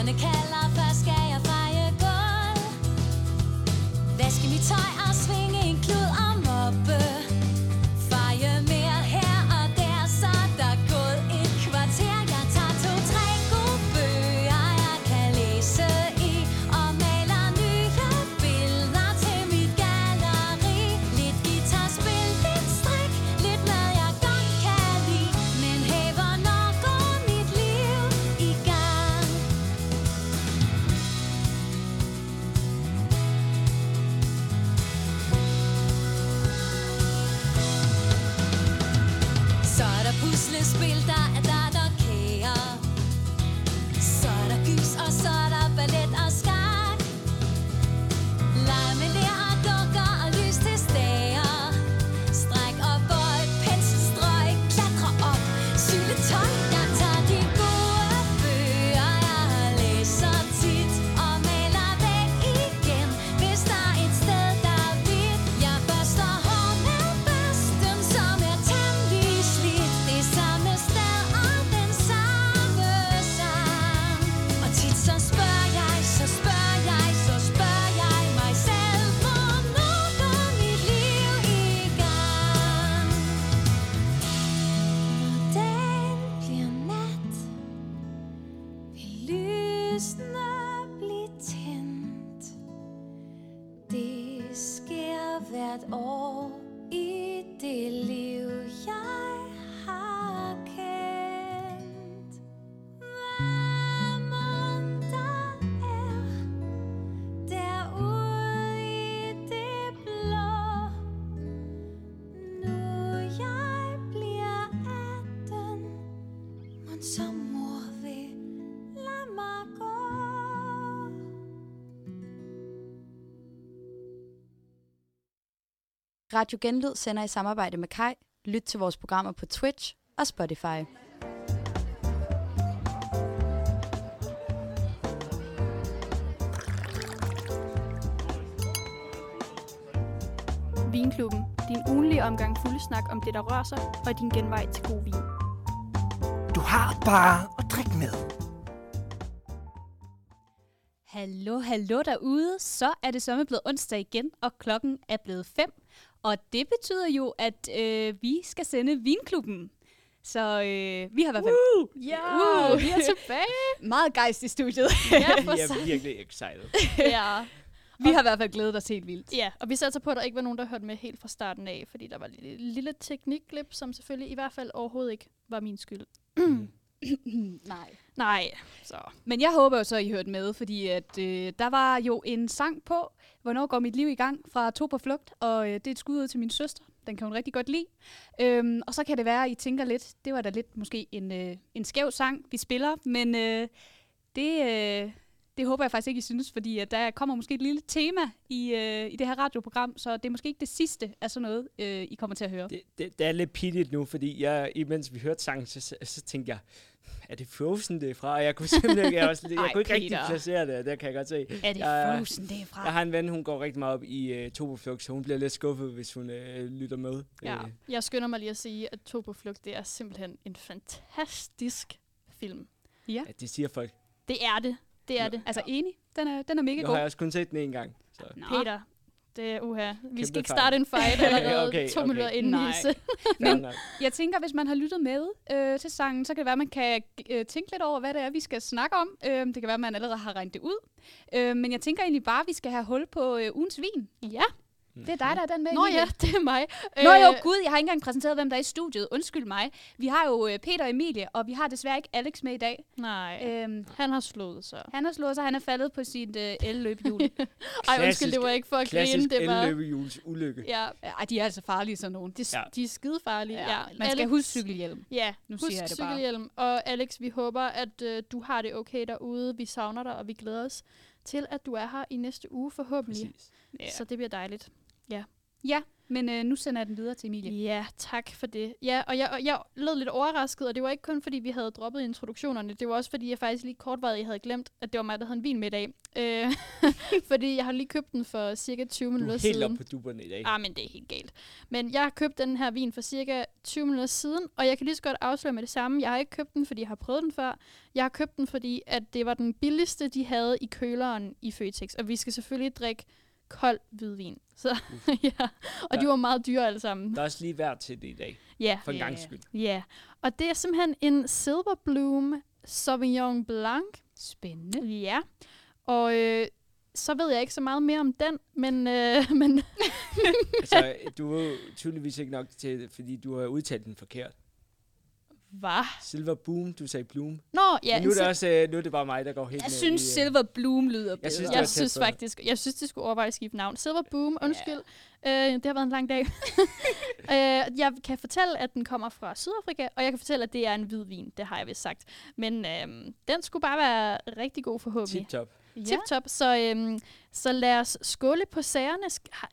gonna care hvert år i det liv, jeg Radio Genlyd sender i samarbejde med Kai. Lyt til vores programmer på Twitch og Spotify. Vinklubben. Din ugenlige omgang fuldesnak om det, der rører sig, og din genvej til god vin. Du har bare at drikke med. Hallo, hallo derude. Så er det sommer blevet onsdag igen, og klokken er blevet 5. Og det betyder jo, at øh, vi skal sende Vinklubben. Så øh, vi har i hvert fald Uh, ja, Uh. vi er tilbage. meget gejst i studiet. ja, Vi for er sig. virkelig excited. ja. vi har i hvert fald glædet os helt vildt. ja, og vi satser på, at der ikke var nogen, der hørte med helt fra starten af, fordi der var et lille, lille teknikglip, som selvfølgelig i hvert fald overhovedet ikke var min skyld. Nej. Nej, så. Men jeg håber jo så, I hørte med, fordi at, øh, der var jo en sang på, Hvornår går mit liv i gang, fra To på flugt, og øh, det er et skud ud til min søster. Den kan hun rigtig godt lide. Øhm, og så kan det være, at I tænker lidt, det var da lidt måske en, øh, en skæv sang, vi spiller, men øh, det, øh, det håber jeg faktisk ikke, I synes, fordi at der kommer måske et lille tema i, øh, i det her radioprogram, så det er måske ikke det sidste af sådan noget, øh, I kommer til at høre. Det, det, det er lidt pittigt nu, fordi jeg, imens vi hørte sangen, så, så, så tænkte jeg, er det Frozen det er fra? Og jeg kunne simpelthen ikke, jeg, også, jeg Ej, kunne ikke rigtig Peter. placere det, det kan jeg godt se. Er det Jeg- Frozen, det er fra? Jeg har en ven, hun går rigtig meget op i uh, Toboflux, så hun bliver lidt skuffet, hvis hun uh, lytter med. Ja, Øh, jeg skynder mig lige at sige, at To på flugt, det er simpelthen en fantastisk film. Ja, ja, det siger folk. Det er det. Det er Nå, det. altså enig. Den er, den er mega Nu god. har jeg også kun set den en gang. Så. Nå. Peter, det er uha. Vi Kæmpe skal ikke starte en fight allerede Okay, to okay. minutter inden Nej. Men-. Jeg tænker, hvis man har lyttet med øh, til sangen, så kan det være, at man kan øh, tænke lidt over, hvad det er, vi skal snakke om. Øh, det kan være, at man allerede har regnet det ud. Øh, men jeg tænker egentlig bare, at vi skal have hul på øh, ugens vin. Ja. Det er dig, der er den med. Nå ja, det er mig. Nå jo, Øh, gud, jeg har ikke engang præsenteret, hvem der er i studiet. Undskyld mig. Vi har jo øh, Peter og Emilie, og vi har desværre ikke Alex med i dag. Nej, Øhm, han har slået sig. han har slået sig, han er faldet på sit øh, el-løbehjul. Ej, undskyld, det var ikke for at grine. Det var... elløbehjuls ulykke. Ja, Ej, de er altså farlige, sådan nogen. de, Ja. de er skide farlige. Ja, Man skal huske cykelhjelm. Ja, Nu husk siger jeg det bare. cykelhjelm. Og Alex, vi håber, at øh, du har det okay derude. Vi savner dig, og vi glæder os til, at du er her i næste uge forhåbentlig. Præcis. Ja. Så det bliver dejligt. Ja. Ja, men øh, nu sender jeg den videre til Emilie. Ja, tak for det. Ja, og jeg, og jeg lød lidt overrasket, og det var ikke kun fordi, vi havde droppet introduktionerne. Det var også fordi, jeg faktisk lige kortvarigt havde glemt, at det var mig, der havde en vin med i dag. Øh, fordi jeg har lige købt den for cirka 20 Du minutter er helt siden. op på duberne i dag. Ah, men det er helt galt. Men jeg har købt den her vin for cirka 20 minutter siden, og jeg kan lige så godt afsløre med det samme. Jeg har ikke købt den, fordi jeg har prøvet den før. Jeg har købt den, fordi at det var den billigste, de havde i køleren i Føtex. Og vi skal selvfølgelig drikke kold hvidvin. Så, ja. Og de Der- var meget dyre alle sammen. Der er også lige værd til det i dag, Ja, for en Ja. gang skyld. ja. Og det er simpelthen en Silver Bloom Sauvignon Blanc. Spændende. Ja. Og øh, så ved jeg ikke så meget mere om den, men, øh, men Altså, du er jo tydeligvis ikke nok til det, fordi du har udtalt den forkert. Hvad? Silver Boom, du sagde Bloom. Nå, ja. Ja, Men nu er det også øh, nu er det bare mig, der går helt Jeg synes, i, øh, Silver Bloom lyder bedre. synes, Jeg synes på det. faktisk, jeg synes, det skulle overveje at skifte navn. Silver Boom, undskyld. Øh, det har været en lang dag. øh, jeg kan fortælle, at den kommer fra Sydafrika, og jeg kan fortælle, at det er en hvid vin. Det har jeg vist sagt. Men øh, den skulle bare være rigtig god forhåbentlig. Tip-top. Ja. Tip top. Så, øhm, så lad os skåle på sagerne.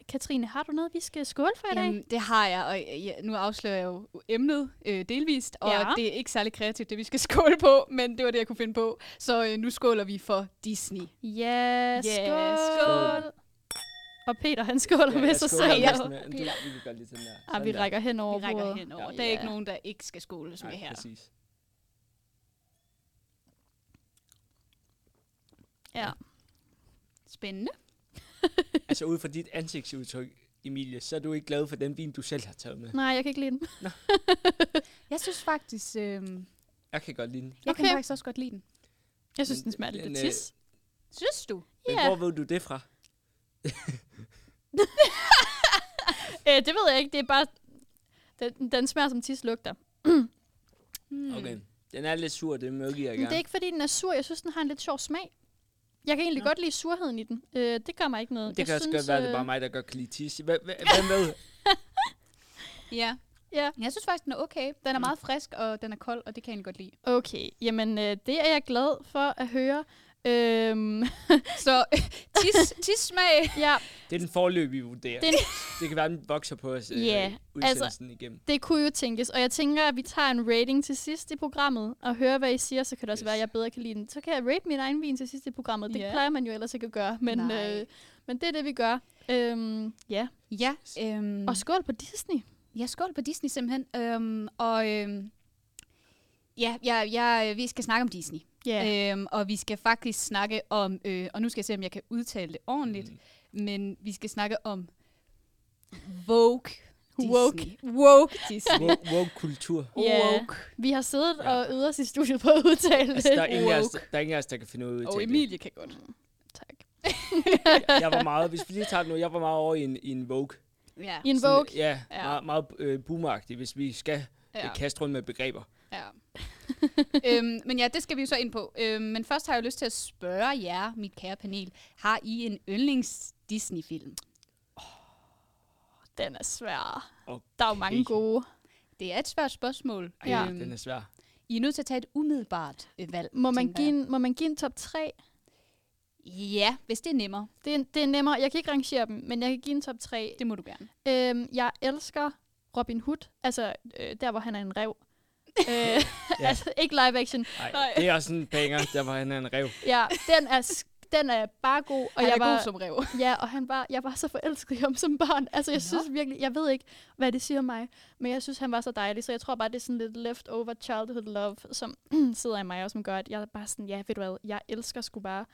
Katrine, har du noget, vi skal skåle for i dag? Jamen, det har jeg, og ja, nu afslører jeg jo emnet øh, delvist, og Ja. ja. det er ikke særlig kreativt, det vi skal skåle på, men det var det, jeg kunne finde på. Så øh, nu skåler vi for Disney. Ja, Ja, skål. skål. Og Peter, han skåler Ja, med sig selv. med- Du, Peter. vi gøre lidt sådan der. Ah, Sådan vi der. rækker hen over Vi rækker bordet. henover. Ja. Der er ikke Ja. nogen, der ikke skal skåles med Nej, her. præcis. Ja. Spændende. Altså, ud fra dit ansigtsudtryk, Emilie, så er du ikke glad for den vin, du selv har taget med. Nej, jeg kan ikke lide den. Jeg synes faktisk, øh, Jeg kan godt lide den. jeg kan Okay. faktisk også godt lide den. Jeg synes, Men den smager lidt af øh, tis. Synes du? Men Ja. hvor ved du det fra? Øh, det ved jeg ikke. Det er bare... Den, den smager som tis lugter. Okay. Den er lidt sur, det medgiver jeg Men gerne. det er ikke, fordi den er sur. Jeg synes, den har en lidt sjov smag. Jeg kan egentlig Nå. godt lide surheden i den. Øh, det gør mig ikke noget. det jeg kan også synes, godt være, at det er øh, bare mig, der godt kan lide tis. Hvem ved? Ja. Ja. Jeg synes faktisk, den er okay. Den er meget frisk, og den er kold, og det kan jeg egentlig godt lide. Okay, jamen øh, det er jeg glad for at høre. Øhm, Så tis, tis smag. ja, Det er den forløbige vurdering. Det Det, det kan være, at den vokser på os øh, Ja, udsendelsen altså- igennem. det kunne jo tænkes. Og jeg tænker, at vi tager en rating til sidst i programmet, og hører, hvad I siger, så kan det også Yes. være, at jeg bedre kan lide den. Så kan jeg rate min egen vin til sidst i programmet. Det Ja. plejer man jo ellers ikke at gøre. Men, Nej. øh, men det er det, vi gør. Øhm, ja. Ja. Øhm, Og skål på Disney. Ja, skål på Disney simpelthen. Øhm, og øhm, ja, ja, ja, vi skal snakke om Disney. Ja. Øhm, og vi skal faktisk snakke om, øh, og nu skal jeg se, om jeg kan udtale det ordentligt, Mm. men vi skal snakke om Vogue Disney. Woke. Woke Disney. Woke, woke kultur. Ja. Woke. Vi har siddet Ja. og øvet os i studiet på at udtale Altså, der er, det. ingen af os, Woke. der er ingen af os, der kan finde ud af at Og Emilie kan godt. Tak. det. Jeg var meget, hvis vi lige tager det nu, jeg var meget over i en, i en Vogue. Ja. I en Sådan, Vogue. Ja, Ja. meget, meget øh, boomeragtigt, hvis vi skal ja. ja. kaste rundt med begreber. ja. øhm, men ja, det skal vi jo så ind på. Øhm, men først har jeg jo lyst til at spørge jer, mit kære panel. Har I en yndlings Disney-film? Den er svær. Okay. Der er jo mange gode. Det er et svært spørgsmål. Ej, Ja. ja. den er svær. I er nødt til at tage et umiddelbart øh, valg. Må man, give en, må man give en top 3? Ja, hvis det er nemmere. Det er, det er nemmere. Jeg kan ikke rangere dem, men jeg kan give en top 3. Det må du gerne. Øhm, jeg elsker Robin Hood. Altså, øh, der hvor han er en rev. Øh, Ja. altså, ikke live action. Ej, Nej. det er også en banger, der var han er en rev. Ja, den er, den er bare god. Og Og jeg jeg er var, god som rev. Ja, og han var, jeg var så forelsket i ham som barn. Altså, jeg Nå. synes virkelig, jeg ved ikke, hvad det siger mig, men jeg synes, han var så dejlig, så jeg tror bare, det er sådan lidt leftover childhood love, som sidder i mig, og som gør, at jeg er bare sådan, ja, ved du hvad, jeg elsker sgu bare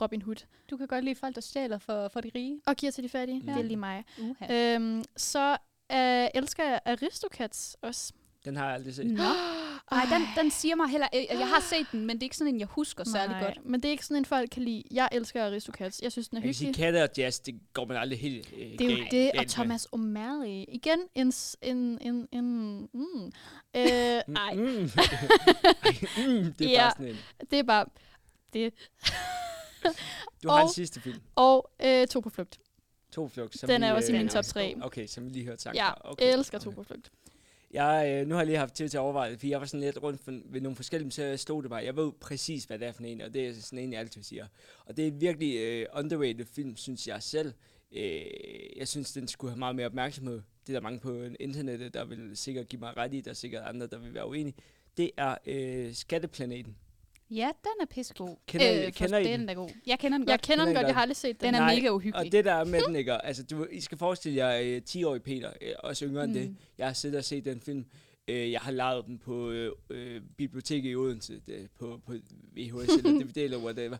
Robin Hood. Du kan godt lide folk, der stjæler for, for de rige. Og giver til de fattige, Mm. det er lige mig. Uha. Øhm, så øh, elsker jeg Aristocats også. Den har jeg aldrig set. Nå. Ej, den, den siger mig heller... øh, Jeg har set den, men det er ikke sådan en, jeg husker særlig Nej, godt. Men det er ikke sådan en, folk kan lide. Jeg elsker Aristocats. Jeg synes, den er Jeg hyggelig. katte og jazz, det går man aldrig helt øh, Det er jo galt- det, og. Thomas O'Malley. Igen en... en, en, en mm. øh, Mm, ej, Mm. Ej, mm, det er Ja. bare sådan en. det er bare... Det. Du har Og- en sidste film. Og øh, To på flugt. To flugt. Som Den vi, er også i øh, min top 3. Okay, som vi lige hørte sagt. Ja, okay. jeg elsker To på flugt. Jeg, øh, nu har jeg lige haft tid til at overveje det, fordi jeg var sådan lidt rundt for, ved nogle forskellige, så stod det bare, jeg ved præcis, hvad det er for en, og det er sådan en, jeg altid siger. Og det er virkelig øh, underrated film, synes jeg selv, øh, jeg synes, den skulle have meget mere opmærksomhed. Det er der mange på internettet, der vil sikkert give mig ret i, der er sikkert andre, der vil være uenige. Det er øh, Skatteplaneten. Ja, den er pissegod. Kender for kender I den den? er god. Jeg kender den Jeg godt. kender den den godt, godt. jeg har aldrig set den. Den er Nej, mega Og uhyggelig. det der er med den, ikke? Altså, du, I skal forestille jer øh, 10-årige Peter, øh, også yngre mm. end det. Mm. Jeg har siddet og set den film. Øh, jeg har lejet den på øh, øh, biblioteket i Odense, det, på, på VHS eller DVD eller whatever.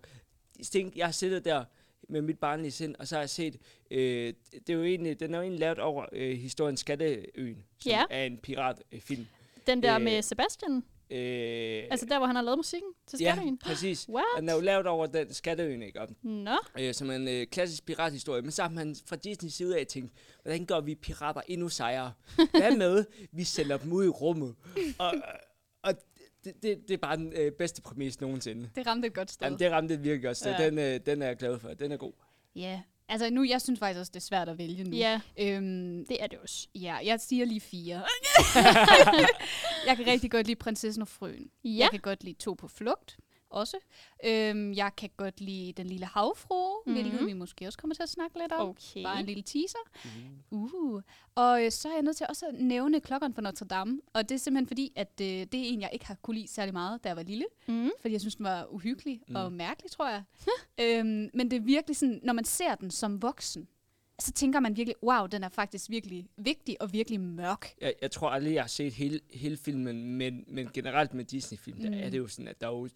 Tænk, jeg har siddet der med mit barnlige sind, og så har jeg set, øh, det er jo egentlig, den er jo egentlig lavet over øh, historien Skatteøen, som Ja. er en piratfilm. Den der Øh, med Sebastian. Øh, Altså der, hvor han har lavet musikken til ja, Skatteøen. præcis. What? Den er jo lavet over den Skatteøen, ikke? Nå. øh, som en øh, klassisk pirathistorie. Men så har man fra Disney's side af tænkt, hvordan gør vi pirater endnu sejere? Hvad med, vi sender dem ud i rummet? Og, og det, det, det er bare den øh, bedste præmis nogensinde. Det ramte et godt sted. Jamen, det ramte det virkelig godt, så Ja. den, øh, den er jeg glad for. Den er god. Ja, altså nu, jeg synes faktisk også, det er svært at vælge nu. Ja, Øhm, det er det også. ja, jeg siger lige fire. jeg kan rigtig godt lide Prinsessen og Frøen. Ja. Jeg kan godt lide To på flugt også. Øhm, jeg kan godt lide Den lille havfrue, mm-hmm. hvilket vi måske også kommer til at snakke lidt om. Okay. Bare en lille teaser. Uh. Og øh, så er jeg nødt til også at nævne Klokkeren for Notre Dame. Og det er simpelthen fordi, at øh, det er en, jeg ikke har kunne lide særlig meget, da jeg var lille. Mm. Fordi jeg synes, den var uhyggelig Mm. mm. og mærkelig, tror jeg. øhm, men det er virkelig sådan, når man ser den som voksen, så tænker man virkelig, wow, den er faktisk virkelig vigtig og virkelig mørk. Jeg, jeg tror aldrig, jeg har set hele, hele filmen, men, men generelt med Disney-film, mm. der er det jo sådan, at der er jo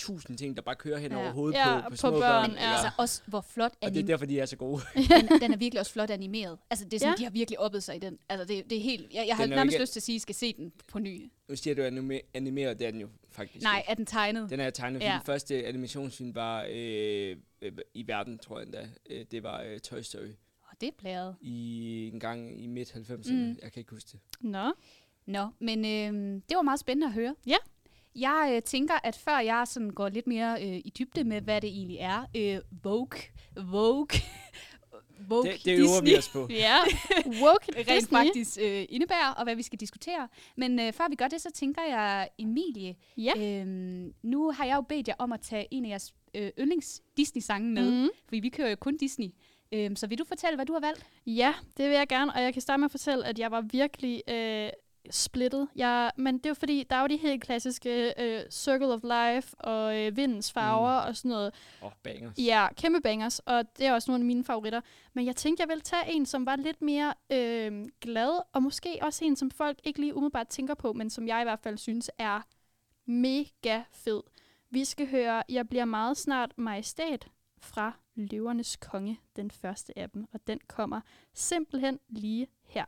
tusind ting, der bare kører hen Ja. over hovedet Ja, på, på, på små børn, børn. ja. Altså også, hvor flot Og det er anim- derfor, de er så gode. den, den er virkelig også flot animeret. Altså, det er sådan, Ja. de har virkelig oppet sig i den. Altså, det, det er helt... Jeg, jeg har nærmest ikke- lyst til at sige, at I skal se den på ny. nu siger du anime, animeret, det er den jo faktisk. Nej, er den tegnet? Den er tegnet, Ja. den første animationsfilm var øh, øh, i verden, tror jeg endda. Øh, det var øh, Toy Story. Åh, det er blæret. I en gang i midt-90'erne. Mm. Mm. Jeg kan ikke huske det. Nå. Nå, men øh, det var meget spændende at høre. Ja. Jeg øh, tænker, at før jeg sådan går lidt mere øh, i dybde med, hvad det egentlig er, øh, Vogue, Vogue, Vogue Det, det øver vi os på. Ja. Woke rent Disney. faktisk øh, indebærer, og hvad vi skal diskutere. Men øh, før vi gør det, så tænker jeg, Emilie, Ja. øhm, nu har jeg jo bedt jer om at tage en af jeres øh, yndlings Disney-sange med, mm. Mm. fordi vi kører jo kun Disney. Øhm, så vil du fortælle, hvad du har valgt? Ja, det vil jeg gerne, og jeg kan starte med at fortælle, at jeg var virkelig øh, splittet. Jeg, men det er jo fordi, der er jo de helt klassiske øh, Circle of Life og øh, Vindens Farver mm. og sådan noget. Åh, oh, bangers. Ja, kæmpe bangers, og det er også nogle af mine favoritter. Men jeg tænkte, jeg ville tage en, som var lidt mere øh, glad, og måske også en, som folk ikke lige umiddelbart tænker på, men som jeg i hvert fald synes er mega fed. Vi skal høre Jeg bliver meget snart majestæt fra Løvernes Konge, den første af dem, og den kommer simpelthen lige her.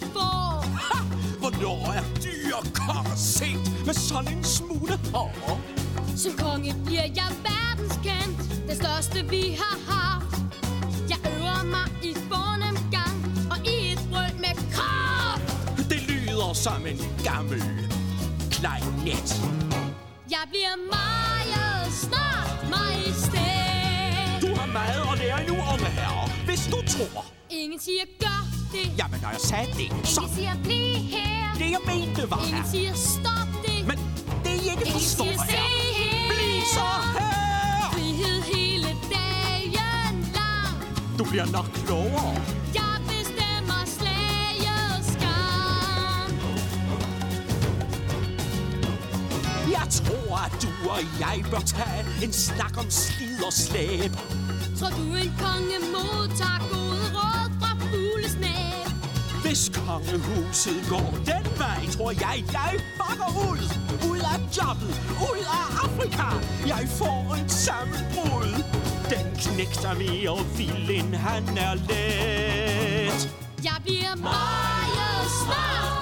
De får. Hvornår er dyr kar set med sådan en smule hår? Som konge bliver jeg verdenskendt, den største vi har haft. Jeg øver mig i fornem gang, og i et brøl med kraft. Det lyder som en gammel klejnet. Jeg bliver meget snart majestæt. Du har meget at lære endnu, unge herre. Hvis du tror, Ingen siger gør det, jamen når jeg sagde det, så ingen siger bliv her. det jeg mente var Ingen her. siger stop det, Men det I ikke ingen forstår siger her. her. Bliv så her! Frihed hele dagen lang. Du bliver nok klogere. Jeg bestemmer slagets gang. Jeg tror, at du og jeg bør tage en snak om slid og slæb. Tror du en konge modtager hvis kongehuset går den vej, tror jeg, jeg bakker ud. Ud af jobbet, ud af Afrika. Jeg får en sammenbrud. Den knægter vi, og vilden han er let. Jeg bliver meget smart.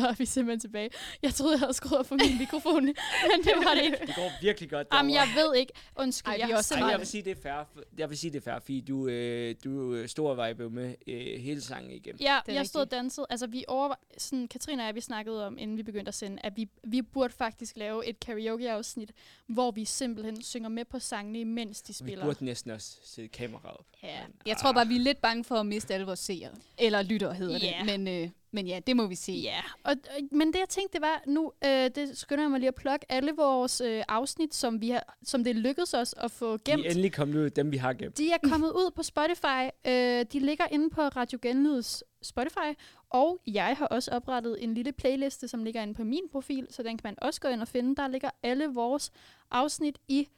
Så er vi simpelthen tilbage. Jeg troede, jeg havde skruet op for min mikrofon, men det var det ikke. Det går virkelig godt Jamen, jeg ved ikke. Undskyld, Ej, jeg vi også Ej, jeg vil sige, det er fair. Jeg vil sige, det er fair, fordi du, øh, du øh, stor vibe med øh, hele sangen igennem. Ja, jeg stod og rigtigt. dansede. Altså, vi over... Sådan, Katrine og jeg, vi snakkede om, inden vi begyndte at sende, at vi, vi burde faktisk lave et karaoke-afsnit, hvor vi simpelthen synger med på sangene, mens de Vi spiller. burde næsten også sætte kamera op. Ja. Men, Jeg tror bare, vi er lidt bange for at miste alle vores seere. Eller lytter hedder Ja. det. Men, øh, men ja, det må vi se. Ja, og, og, men det jeg tænkte, det var nu, øh, det skynder jeg mig lige at plukke alle vores øh, afsnit, som, vi har, som det lykkedes os at få gemt. Vi er endelig kommet ud, dem vi har gemt. De er kommet ud på Spotify. Øh, de ligger inde på Radio Genlyds Spotify. Og jeg har også oprettet en lille playliste, som ligger inde på min profil, så den kan man også gå ind og finde. Der ligger alle vores afsnit i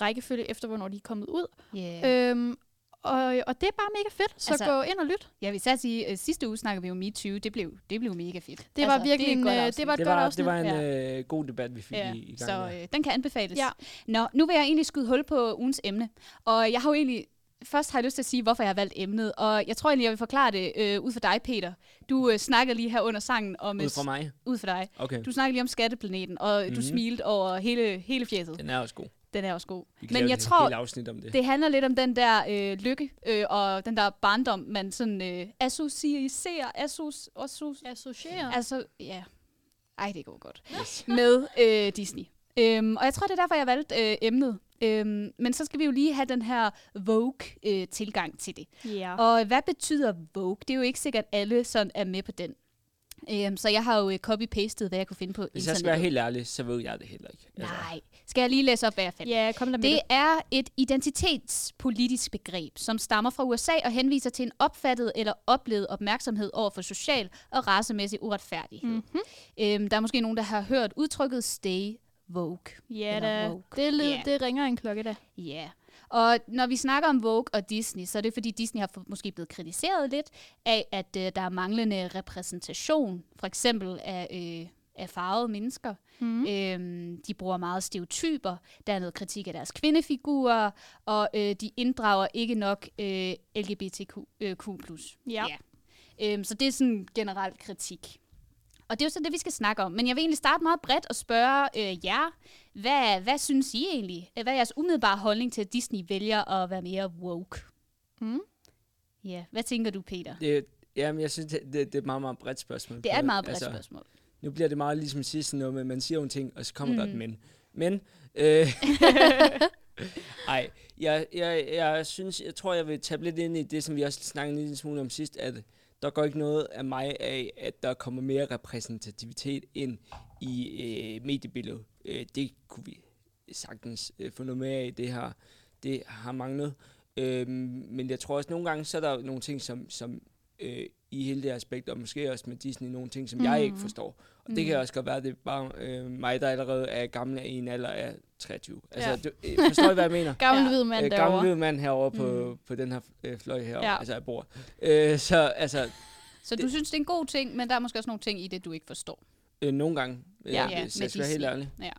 rækkefølge efter, hvornår de er kommet ud. Yeah. Øhm, og, og det er bare mega fedt, så Altså- altså, gå ind og lyt. Jeg vil så sige, at sidste uge snakkede vi om MeToo. Det blev, det blev mega fedt. Altså, Det var virkelig er et en, godt øh, det var et Det godt var, afsnit. det var en Ja. øh, god debat, vi fik Ja, i, i gang. så der. øh, den kan anbefales. Ja. Nå, nu vil jeg egentlig skyde hul på ugens emne. Og jeg har jo egentlig... Først har jeg lyst til at sige, hvorfor jeg har valgt emnet. Og jeg tror egentlig, jeg vil forklare det øh, ud for dig, Peter. Du øh, snakkede lige her under sangen om... øh, Ud fra mig? Ud for dig. Okay, Du snakkede lige om skatteplaneten, og mm-hmm. du Mhm. smilte over hele, hele fjeset. den er også god. Den er også god. Vi Men jeg et tror, afsnit om det. det handler lidt om den der øh, lykke øh, og den der barndom, man sådan øh, associerer, assos, assos, Associere. altså, ja. Ej, det går godt. Yes. Med øh, Disney. Øhm, og jeg tror, det er derfor, jeg valgte øh, emnet. Øhm, men så skal vi jo lige have den her Vogue-tilgang til det. ja. Og hvad betyder Vogue? Det er jo ikke sikkert, at alle sådan er med på den. Øhm, så jeg har jo øh, copy-pastet, hvad jeg kunne finde på Hvis jeg skal være helt ærlig, så ved jeg det heller ikke. Altså, Nej. Skal jeg lige læse op, hvad jeg fandt? ja, kom der med Det det. er et identitetspolitisk begreb, som stammer fra USA og henviser til en opfattet eller oplevet opmærksomhed over for social og racemæssig uretfærdighed. Mm-hmm. Øhm, der er måske nogen, der har hørt udtrykket stay vogue. Ja, Eller da. Vogue. Det, lyd, Ja. det ringer en klokke da. Ja. Yeah. Og når vi snakker om Vogue og Disney, så er det fordi Disney har måske blevet kritiseret lidt af, at øh, der er manglende repræsentation, for eksempel af, øh, af farvede mennesker. Mm. Øhm, de bruger meget stereotyper, der er noget kritik af deres kvindefigurer, og øh, de inddrager ikke nok øh, LGBTQ+. Øh. Ja. Ja. Øhm, så det er sådan en generel kritik. Og det er jo så det, vi skal snakke om. Men jeg vil egentlig starte meget bredt og spørge øh, jer, hvad, hvad synes I egentlig? Hvad er jeres umiddelbare holdning til, at Disney vælger at være mere woke? Mm. Ja, hvad tænker du, Peter? Det, jamen, jeg synes, det, det, det er et meget, meget bredt spørgsmål. Det er et meget bredt Altså, spørgsmål. Nu bliver det meget ligesom sidst noget med, man siger jo en ting, og så kommer mm. der et Mm. men. Men, øh, ej, jeg, jeg, jeg synes, jeg tror, jeg vil tage lidt ind i det, som vi også snakkede en lille smule om sidst, at der går ikke noget af mig af, at der kommer mere repræsentativitet ind i øh, mediebilledet. Øh, det kunne vi sagtens øh, få noget mere af, det her, det har manglet. Øh, men jeg tror også, nogle gange, så er der nogle ting, som, som øh, i hele det aspekt, og måske også med Disney, nogle ting, som mm. jeg ikke forstår. Og det kan Mm. også godt være, at det er bare øh, mig, der allerede er gammel i en alder af 23. Altså, Ja. du, øh, forstår I, hvad jeg mener? Gammel hvid mand Øh, derovre. gammel hvid mand herovre på, Mm. på den her øh, fløj herovre, Ja. altså af bord. Øh, så altså, Så du synes, det er en god ting, men der er måske også nogle ting i det, du ikke forstår. Øh, nogle gange, øh, Ja. ja, Ja, hvis jeg skal være helt ærlig. Ja.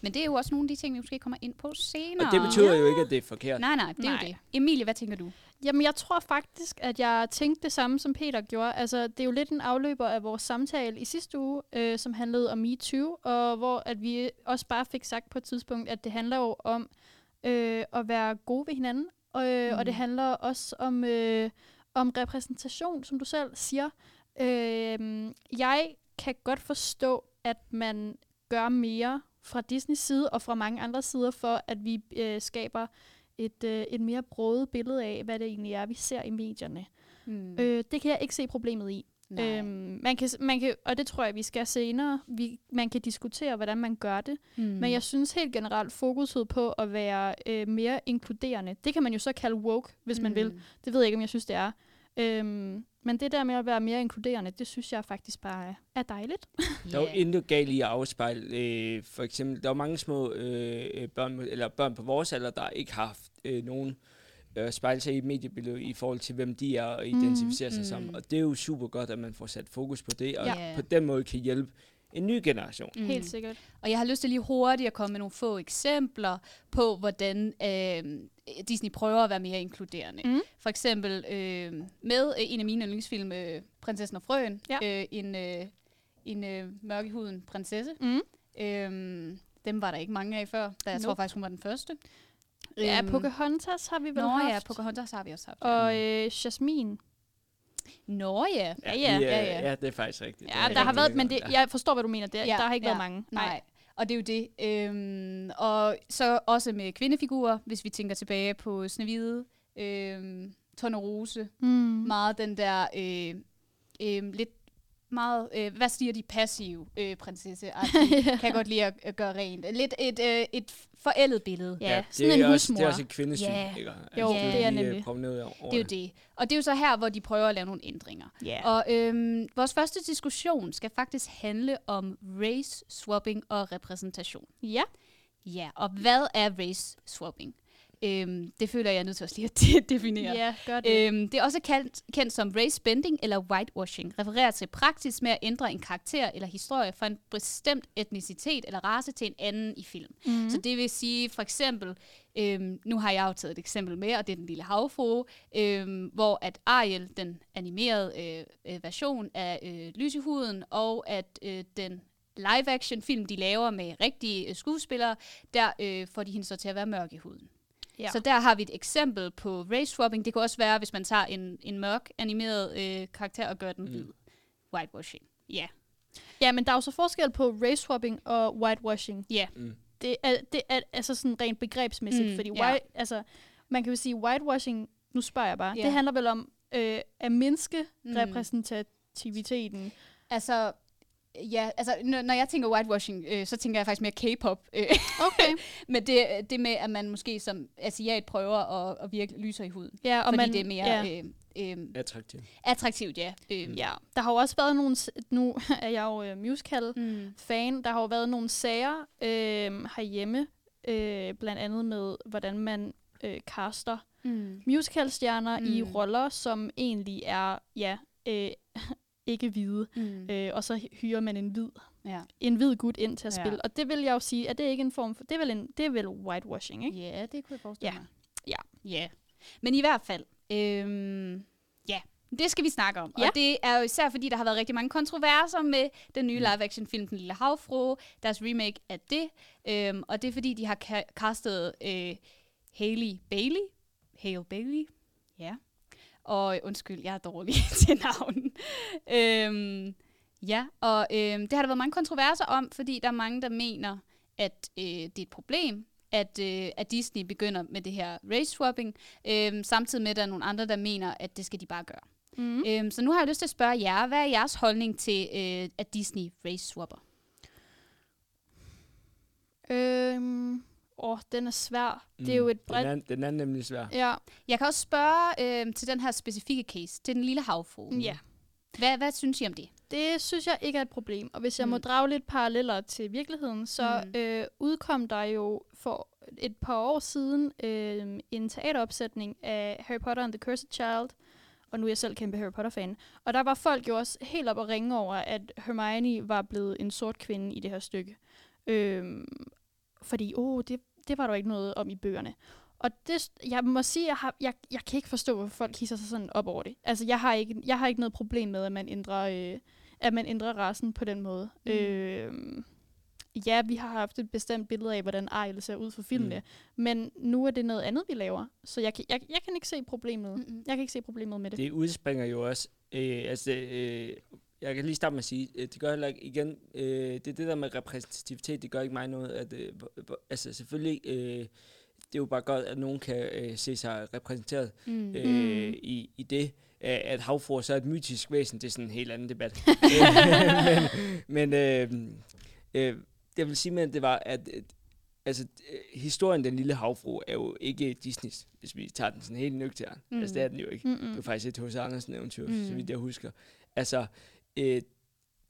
Men det er jo også nogle af de ting, vi måske kommer ind på senere. Og det betyder jo ikke, at det er forkert. Nej, nej, det er Nej. jo det. Emilie, hvad tænker du? Jamen, jeg tror faktisk, at jeg tænkte det samme, som Peter gjorde. Altså, det er jo lidt en afløber af vores samtale i sidste uge, øh, som handlede om MeToo, og hvor at vi også bare fik sagt på et tidspunkt, at det handler jo om øh, at være gode ved hinanden, og, øh, Mm. og det handler også om, øh, om repræsentation, som du selv siger. Øh, jeg kan godt forstå, at man gør mere fra Disneys side og fra mange andre sider for, at vi øh, skaber et, øh, et mere broget billede af, hvad det egentlig er, vi ser i medierne. Mm. Mm. Øh, det kan jeg ikke se problemet i. Nej. Øhm, man kan, man kan, og det tror jeg, vi skal senere. Vi, man kan diskutere, hvordan man gør det. mm. Mm. Men jeg synes helt generelt fokuset på at være øh, mere inkluderende. Det kan man jo så kalde woke, hvis mm. man vil. Det ved jeg ikke, om jeg synes, det er. Øhm, men det der med at være mere inkluderende, det synes jeg faktisk bare er, dejligt. Der er jo intet galt i at afspejle, øh, for eksempel, der er mange små øh, børn, eller børn på vores alder, der ikke har haft øh, nogen øh, spejle sig i et mediebillede i forhold til, hvem de er og identificerer sig Mm. som. Og det er jo super godt, at man får sat fokus på det, og Ja. på den måde kan hjælpe en ny generation. Mm. Helt sikkert. Og jeg har lyst til lige hurtigt at komme med nogle få eksempler på, hvordan øh, Disney prøver at være mere inkluderende. Mm. For eksempel øh, med øh, en af mine yndlingsfilm, øh, Prinsessen og Frøen, Ja. øh, en, øh, en øh, mørkehuden prinsesse. Mm. Øhm, dem var der ikke mange af før, da jeg tror Nope. faktisk, hun var den første. Ja, Øhm, Pocahontas har vi vel Nå haft. ja, Pocahontas har vi også haft. Og øh, Jasmine. Nå ja. Ja, ja. Ja, ja. ja, det er faktisk rigtigt. Ja, er der har været, men det, jeg forstår, hvad du mener. Det, Ja, der har ikke ja. været mange. Nej. Og det er jo det. Øhm, og så også med kvindefigurer, hvis vi tænker tilbage på Snevide, øhm, Tornerose, Mm. meget den der øh, øh, lidt meget, øh, hvad siger de, passive øh, prinsesse kan jeg godt lide at, at gøre rent. Lidt et, øh, et forældet billede. Ja, det sådan er en også, husmor. Det er også et kvindesyn, Ja. ikke? Jo, det er lige, øh, nemlig. over Det er jo det. Og det er jo så her, hvor de prøver at lave nogle ændringer. Ja. Og øhm, vores første diskussion skal faktisk handle om race swapping og repræsentation. ja. Ja, og hvad er race swapping? Øhm, det føler jeg er nødt til også lige at de- definere. Ja, gør det. Øhm, det er også kendt, kendt som race bending eller whitewashing. Refererer til praksis med at ændre en karakter eller historie fra en bestemt etnicitet eller race til en anden i film. Mm. Så det vil sige for eksempel, øhm, nu har jeg jo taget et eksempel med, og det er den lille havfrue, øhm, hvor at Ariel, den animerede øh, øh, version af øh, lysehuden, og at øh, den live-action film, de laver med rigtige øh, skuespillere, der øh, får de hende så til at være mørk i huden. Ja. Så der har vi et eksempel på race swapping. Det kan også være, hvis man tager en, en mørk animeret øh, karakter og gør den hvid. Whitewashing. Ja. Ja, men der er jo så forskel på race swapping og whitewashing. Ja. Mm. Det er, det er altså sådan rent begrebsmæssigt, Mm, mm, fordi white, altså, man kan jo sige whitewashing, nu spørger jeg bare, Ja. det handler vel om øh, at mindske Mm. mm. repræsentativiteten. Altså, ja, altså, når, jeg tænker whitewashing, øh, så tænker jeg faktisk mere K-pop. Øh, Okay. men det, det med, at man måske som asiat prøver at, at virke lyser i huden. ja, og fordi man, det er mere ja. øh, øh, Attraktivt. attraktivt, ja. Øh, Ja, der har jo også været nogle, nu er jeg jo øh, musical-fan, Mm. der har jo været nogle sager øh, herhjemme, øh, blandt andet med, hvordan man øh, caster Mm. musicalstjerner mm. i Mm. roller, som egentlig er, ja, øh, ikke hvide. Mm. Øh, og så hyrer man en hvid, Ja. en hvid gut ind til at Ja. spille. Og det vil jeg jo sige, at det er ikke en form for, det er vel, en, det er vel whitewashing, ikke? Ja, det kunne jeg forestille Ja. mig. Ja. Ja. Men i hvert fald, øhm, ja, det skal vi snakke om. Ja. Og det er jo især, fordi der har været rigtig mange kontroverser med den nye live-action-film, Den Lille Havfrue, deres remake af det. Øhm, og det er, fordi de har ca- castet øh, Hailey Bailey. Hale Bailey. Ja. Og øh, undskyld, jeg er dårlig til navnen. øhm, ja, og øhm, det har der været mange kontroverser om, fordi der er mange, der mener, at øh, det er et problem, at, øh, at Disney begynder med det her race swapping, øhm, samtidig med, at der er nogle andre, der mener, at det skal de bare gøre. Mm. Øhm, så nu har jeg lyst til at spørge jer, hvad er jeres holdning til, øh, at Disney race swapper? Øhm, åh, den er svær. Mm. Det er jo et bredt... Den er, den er nemlig svær. Ja, Jeg kan også spørge øh, til den her specifikke case, til den lille havfrue. ja. Hvad, hvad synes I om det? Det synes jeg ikke er et problem. Og hvis jeg mm. må Mm. drage lidt paralleller til virkeligheden, så Mm. mm. øh, udkom der jo for et par år siden øh, en teateropsætning af Harry Potter and the Cursed Child. Og nu er jeg selv kæmpe Harry Potter-fan. Og der var folk jo også helt op at ringe over, at Hermione var blevet en sort kvinde i det her stykke. Øh, fordi, åh, det, det var der ikke noget om i bøgerne. Og det, jeg må sige, jeg, har, jeg, jeg kan ikke forstå, hvorfor folk hisser sig sådan op over det. Altså, jeg har ikke, jeg har ikke noget problem med, at man ændrer, øh, at man ændrer rasen på den måde. Mm. Mm. Øh, ja, vi har haft et bestemt billede af, hvordan Ariel ser ud for filmene, mm. men nu er det noget andet, vi laver. Så jeg kan, jeg, jeg kan ikke se problemet. Mm-mm. Jeg kan ikke se problemet med det. Det udspringer jo også, øh, altså, øh, jeg kan lige starte med at sige, øh, det gør heller ikke, igen, øh, det er det der med repræsentativitet, det gør ikke mig noget, at, øh, altså selvfølgelig, øh, det er jo bare godt, at nogen kan øh, se sig repræsenteret Mm. øh, i, i det, at havfruer så er et mytisk væsen, det er sådan en helt anden debat. Men men øh, øh, det vil sige med, at det var, at øh, altså, øh, historien Den Lille Havfru er jo ikke Disneys, hvis vi tager den sådan helt nøgtern. Mm. Altså, det er den jo ikke. Mm-mm. Det er faktisk et H.C. Andersen eventyr, mm. Mm. så vidt jeg husker. Altså, øh,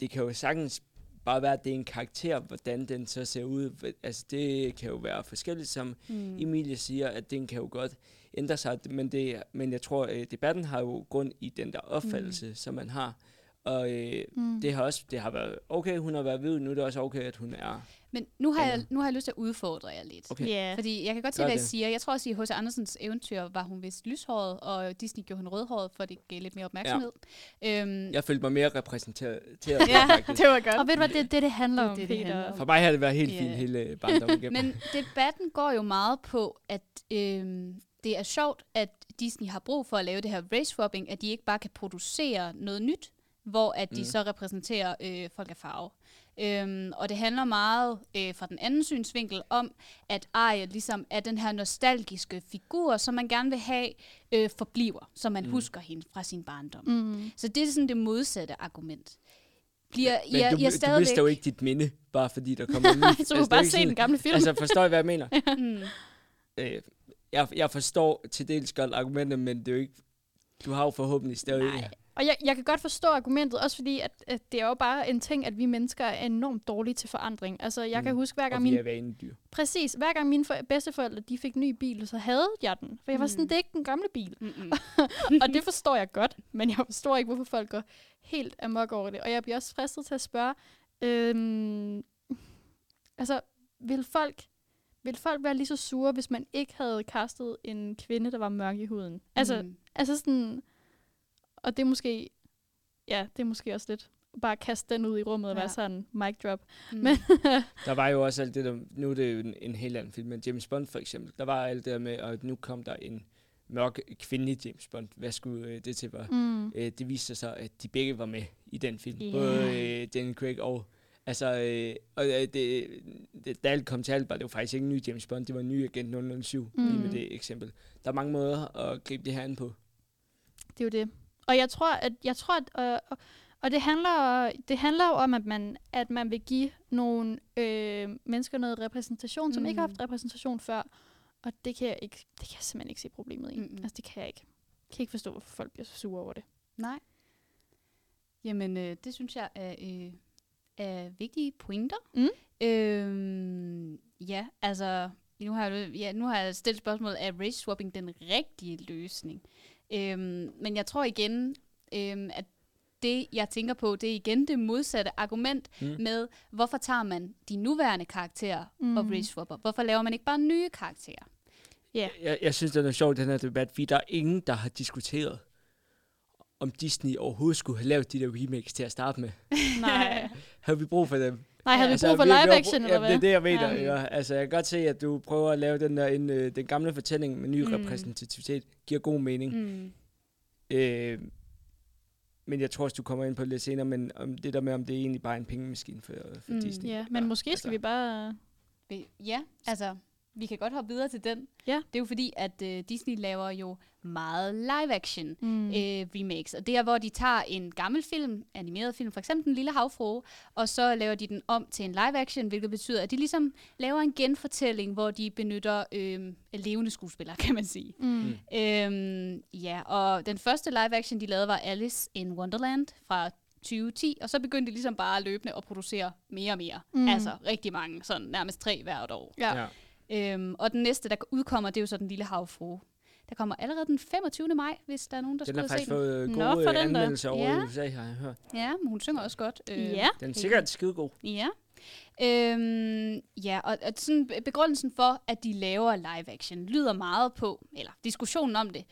det kan jo sagtens bare være, at det er en karakter, hvordan den så ser ud. Altså, det kan jo være forskelligt, som Mm. Emilie siger, at den kan jo godt ændre sig, men, det, men jeg tror, at debatten har jo grund i den der opfattelse, mm. som man har. Og øh, Mm. det har også det har været okay, hun har været hvid, nu er det også okay, at hun er... Men nu har, jeg, nu har jeg lyst til at udfordre jer lidt. Okay. Ja. Fordi jeg kan godt se, Gør hvad I det. siger. Jeg tror også, at i H.C. Andersens eventyr var hun vist lyshåret, og Disney gjorde hende rødhåret, for det gav lidt mere opmærksomhed. Ja. Øhm, Jeg følte mig mere repræsenteret, Ja. det var godt. Og ved du hvad, det er det, det handler Det er om, det, det handler om. For mig har det været helt Ja. fint hele barndommen igennem. Men debatten går jo meget på, at øhm, det er sjovt, at Disney har brug for at lave det her race swapping, at de ikke bare kan producere noget nyt, hvor at de Mm. så repræsenterer øh, folk af farve. Øhm, og det handler meget øh, fra den anden synsvinkel om, at Arya ligesom er den her nostalgiske figur, som man gerne vil have øh, forbliver, så man Mm. husker hende fra sin barndom. Mm. Så det er sådan det modsatte argument. Bliver, men jeg, du, jeg du stadigvæk... mister jo ikke dit minde, bare fordi der kommer en ny. Så du kan bare se den gamle film. Altså, forstår I, hvad jeg mener? Mm. øh, jeg, jeg forstår til dels godt argumentet, men det er jo ikke... Du har jo forhåbentlig stadig... Nej. Og jeg, jeg kan godt forstå argumentet, også fordi, at, at det er jo bare en ting, at vi mennesker er enormt dårlige til forandring. Altså, jeg mm. kan huske, hver Og gang vi min er vanedyr. Præcis. Hver gang mine for- bedsteforældre de fik en ny bil, så havde jeg den. For jeg var sådan, Mm. det er ikke den gamle bil. Og det forstår jeg godt, men jeg forstår ikke, hvorfor folk går helt amok over det. Og jeg bliver også fristet til at spørge, øhm, altså, vil folk, vil folk være lige så sure, hvis man ikke havde castet en kvinde, der var mørk i huden? Altså, Mm. altså sådan, og det er måske, ja, det er måske også lidt, bare kaste den ud i rummet og Ja. være sådan, mic drop. Mm. Men, Der var jo også alt det der... Nu er det jo en, en helt anden film, men James Bond for eksempel. Der var alt det der med, at nu kom der en mørk kvindelig James Bond. Hvad skulle øh, det til var? mm, Øh, det viste sig så, at de begge var med i den film. Ja. Både øh, Daniel Craig og... Altså, øh, og øh, det, det, da alt kom til alt, var det jo faktisk ikke en ny James Bond, det var en ny Agent 007, mm. lige med Mm. det eksempel. Der er mange måder at gribe det her an på. Det er jo det. Og jeg tror, at, jeg tror, at, øh, og, det handler, det handler jo om, at man, at man vil give nogle øh, mennesker noget repræsentation, som Mm. ikke har haft repræsentation før. Og det kan jeg, ikke, det kan jeg simpelthen ikke se problemet i. Mm-mm. Altså, det kan jeg ikke. Jeg kan ikke forstå, hvorfor folk bliver så sure over det. Nej. Jamen, øh, det synes jeg er, øh, er vigtige pointer. Mm. Øhm, ja, altså, nu har, jeg, ja, nu har jeg stillet spørgsmålet, er race swapping den rigtige løsning? Øhm, men jeg tror igen, øhm, at det, jeg tænker på, det er igen det modsatte argument Mm. med, hvorfor tager man de nuværende karakterer mm. og race swapper? Hvorfor laver man ikke bare nye karakterer? Ja. Jeg, jeg synes, det er noget sjovt, den her debat, fordi der er ingen, der har diskuteret, om Disney overhovedet skulle have lavet de der remakes til at starte med. Nej. Havde vi brug for dem? Nej, havde Altså, vi brug for live action, ja, eller hvad? det er det, jeg mener. Ja. Ja. Altså, jeg kan godt se, at du prøver at lave den der en, øh, den gamle fortælling med ny Mm. repræsentativitet. Giver god mening. Mm. Øh, men jeg tror også, du kommer ind på det lidt senere, men om det der med, om det er egentlig bare en pengemaskine for, for Mm. Disney. Ja, men måske skal altså. vi bare... Ja, altså, vi kan godt hoppe videre til den. Ja. Det er jo fordi, at øh, Disney laver jo meget live-action Mm. øh, remakes. Og det er, hvor de tager en gammel film, animeret film, for eksempel Den Lille Havfrue, og så laver de den om til en live-action, hvilket betyder, at de ligesom laver en genfortælling, hvor de benytter øh, levende skuespillere, kan man sige. Mm. Mm. Øhm, ja, og den første live-action, de lavede, var Alice in Wonderland fra 2010, og så begyndte de ligesom bare løbende at producere mere og mere. Mm. Altså rigtig mange, sådan nærmest tre hvert år. Ja. Ja. Øhm, og den næste, der udkommer, det er jo så Den Lille Havfrue. Der kommer allerede den 25. maj, hvis der er nogen, der Den skulle har se faktisk den. fået øh, Nå, gode for øh, den anmeldelser over Ja. i USA, har jeg hørt. Ja, men hun synger også godt. Øh, Ja. Den er sikkert skidegod. Ja. Øhm, ja, og, og sådan be- begrundelsen for, at de laver live action, lyder meget på, eller diskussionen om det,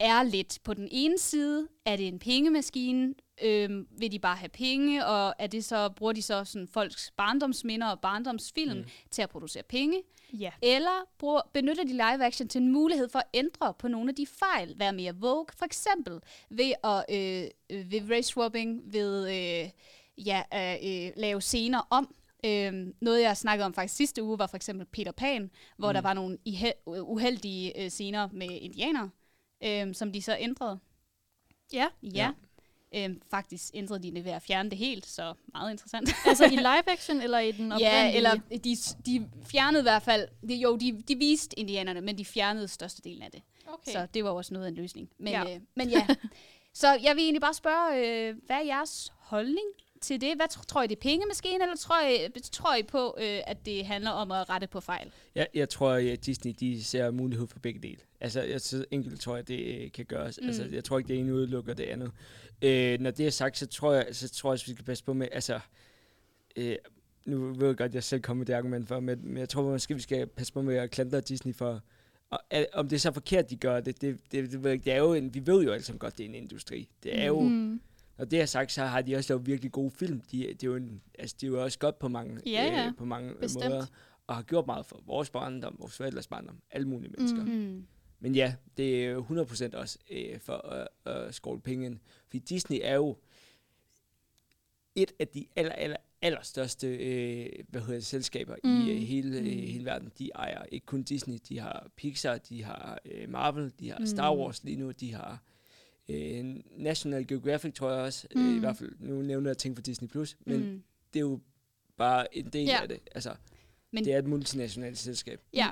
er lidt på den ene side, er det en pengemaskine, øhm, vil de bare have penge, og er det så, bruger de så sådan folks barndomsminder og barndomsfilm Mm. mm. til at producere penge, Ja. eller bruger, benytter de live action til en mulighed for at ændre på nogle af de fejl, være mere vogue, for eksempel ved at øh, øh, ved race swapping, ved øh, ja, øh, øh, lave scener om. Øhm, noget, jeg snakkede om faktisk sidste uge, var for eksempel Peter Pan, hvor mm. der var nogle ihe- uheldige øh, scener med indianere, øh, som de så ændrede. Ja. Ja. Øhm, faktisk ændrede de det ved at fjerne det helt, så meget interessant. altså i live action, eller i den Ja, oprindelige? eller de, de fjernede i hvert fald, det, jo, de, de viste indianerne, men de fjernede størstedelen af det. Okay. Så det var også noget af en løsning. Men Ja. ja, øh, men ja. så jeg vil egentlig bare spørge, øh, hvad er jeres holdning til det, hvad tr- tror I, det er pengemaskine, eller tror I, tror I på, øh, at det handler om at rette på fejl? Jeg, jeg tror, at Disney de ser mulighed for begge dele. Altså, jeg synes, enkelt tror jeg, det øh, kan gøres. Mm. Altså, jeg tror ikke, det ene udelukker det andet. Øh, når det er sagt, så tror jeg, så tror jeg, at vi skal passe på med, altså, øh, nu ved jeg godt, at jeg selv kommer med det argument for, men, men jeg tror måske, vi skal passe på med at klandre Disney for, og, er, om det er så forkert, de gør det, det, det, det, det er jo en, vi ved jo alle sammen godt, det er en industri. Det er jo, mm. Mm. når det er sagt, så har de også lavet virkelig gode film. De, det er jo en, altså, de er jo også godt på mange, Ja, ja. øh, på mange øh, Bestemt. måder, og har gjort meget for vores barndom, vores forældres barndom, alle mulige mennesker. Mm. Mm. Men ja, det er jo 100% også øh, for at øh, skåle penge. Fordi Disney er jo et af de aller, aller, allerstørste øh, hvad hedder det, selskaber mm. Mm. i øh, hele, øh, Mm. hele verden. De ejer ikke kun Disney, de har Pixar, de har øh, Marvel, de har Star Mm. Wars lige nu, de har øh, National Geographic, tror jeg også. Mm. Øh, I Mm. hvert fald, nu nævner jeg ting for Disney+, Plus, men mm. Det er jo bare en del Ja. af det. Altså, Men- det er et multinationalt selskab. Ja,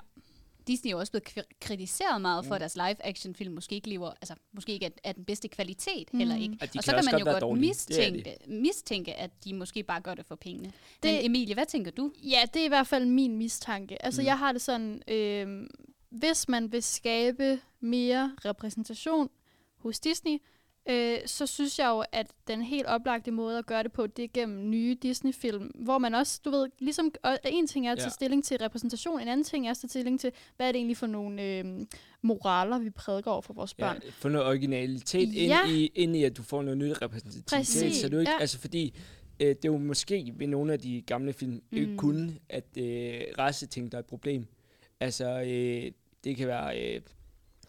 Disney er jo også blevet kri- kritiseret meget for, Mm. at deres live-action-film måske ikke lever, altså måske ikke er, er den bedste kvalitet, Mm. heller ikke. Og så kan man jo godt dårlige. Det er de. mistænke, mistænke, at de måske bare gør det for pengene. Det- Men Emilie, hvad tænker du? Ja, det er i hvert fald min mistanke. Altså, mm. jeg har det sådan, øh, hvis man vil skabe mere repræsentation hos Disney, øh, så synes jeg jo, at den helt oplagte måde at gøre det på, det er gennem nye Disney-film, hvor man også, du ved, ligesom, en ting er at tage Ja. stilling til repræsentation, en anden ting er at tage stilling til, hvad er det egentlig for nogle øh, moraler, vi prædiker over for vores børn. Ja, få noget originalitet ind, Ja. i, ind i, at du får noget nyt repræsentativitet. Præcis, Så du ikke, ja. altså fordi, øh, det er jo måske ved nogle af de gamle film mm. ikke kun, at øh, raceting der er et problem. Altså, øh, det kan være, øh,